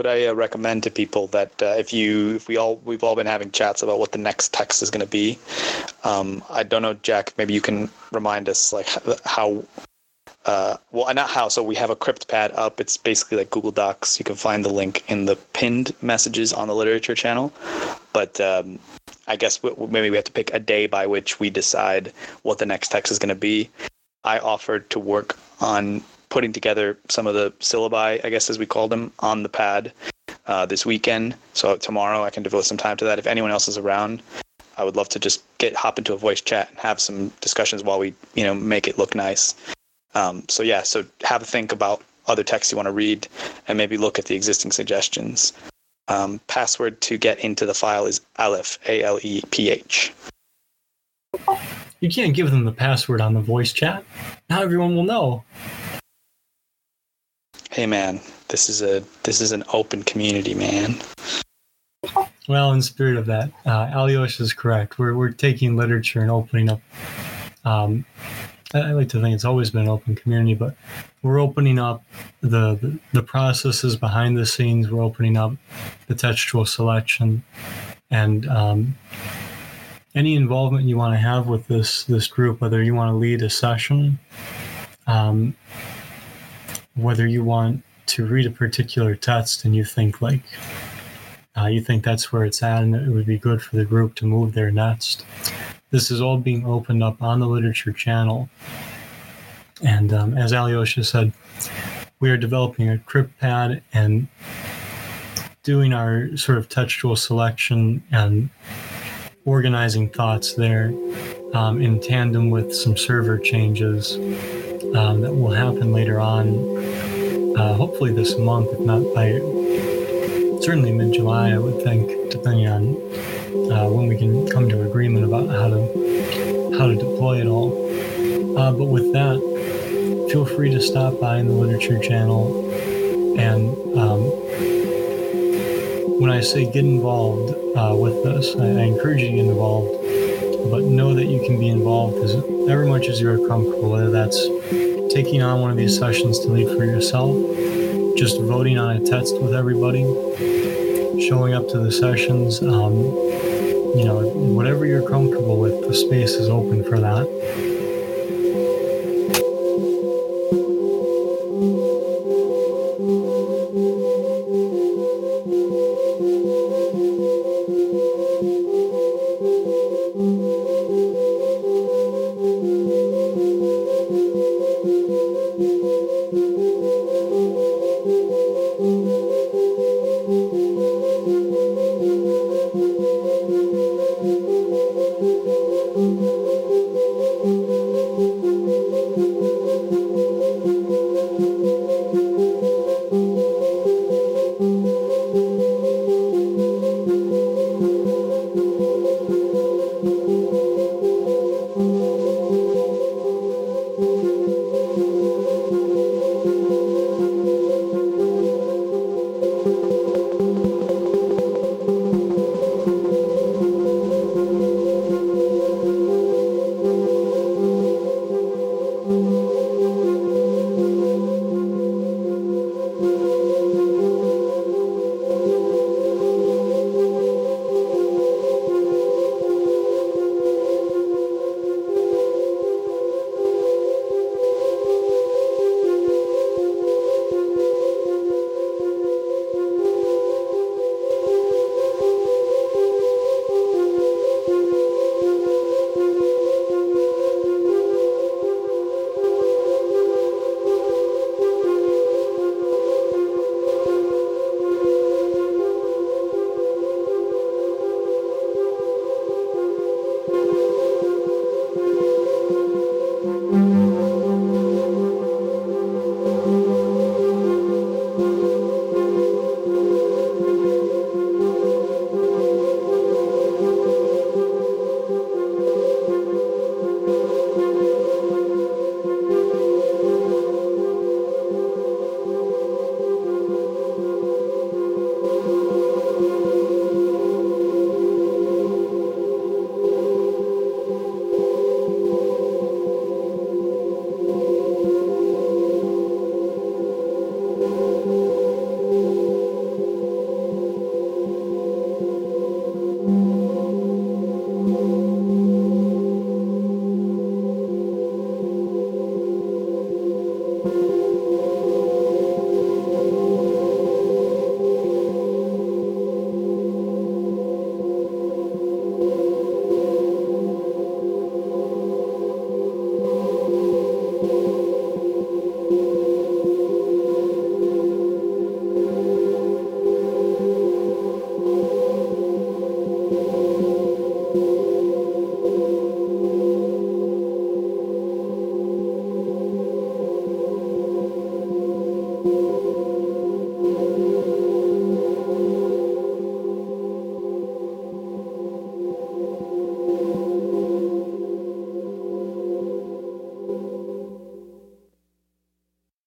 could I uh, recommend to people that uh, if you if we all we've all been having chats about what the next text is going to be. Um, I don't know, Jack. Maybe you can remind us like how. Uh, well, not how. So we have a CryptPad up. It's basically like Google Docs. You can find the link in the pinned messages on the literature channel. But um, I guess maybe we have to pick a day by which we decide what the next text is going to be. I offered to work on putting together some of the syllabi, I guess as we call them, on the pad uh, this weekend. So tomorrow I can devote some time to that. If anyone else is around, I would love to just get hop into a voice chat and have some discussions while we you know make it look nice. Um, so yeah, so have a think about other texts you want to read and maybe look at the existing suggestions. Um, password to get into the file is Aleph, A L E P H. You can't give them the password on the voice chat. Now everyone will know hey man, this is a this is an open community, man. Well, in spirit of that, uh, Alyosha is correct. We're we're taking literature and opening up. Um, I like to think it's always been an open community, but we're opening up the, the, the processes behind the scenes. We're opening up the textual selection, and um, any involvement you want to have with this this group, whether you want to lead a session, um, whether you want to read a particular text and you think like uh, you think that's where it's at and it would be good for the group to move there next. This is all being opened up on the literature channel. And um, as alyosha said we are developing a CryptPad and doing our sort of textual selection and organizing thoughts there um, in tandem with some server changes um, that will happen later on uh, hopefully this month, if not by certainly mid July, I would think, depending on uh, when we can come to agreement about how to how to deploy it all. Uh, but with that, feel free to stop by in the literature channel and um, when I say get involved uh, with this, I, I, encourage you to get involved but know that you can be involved as ever much as you're comfortable, whether that's taking on one of these sessions to lead for yourself, just voting on a text with everybody, showing up to the sessions. Um, you know, whatever you're comfortable with, the space is open for that.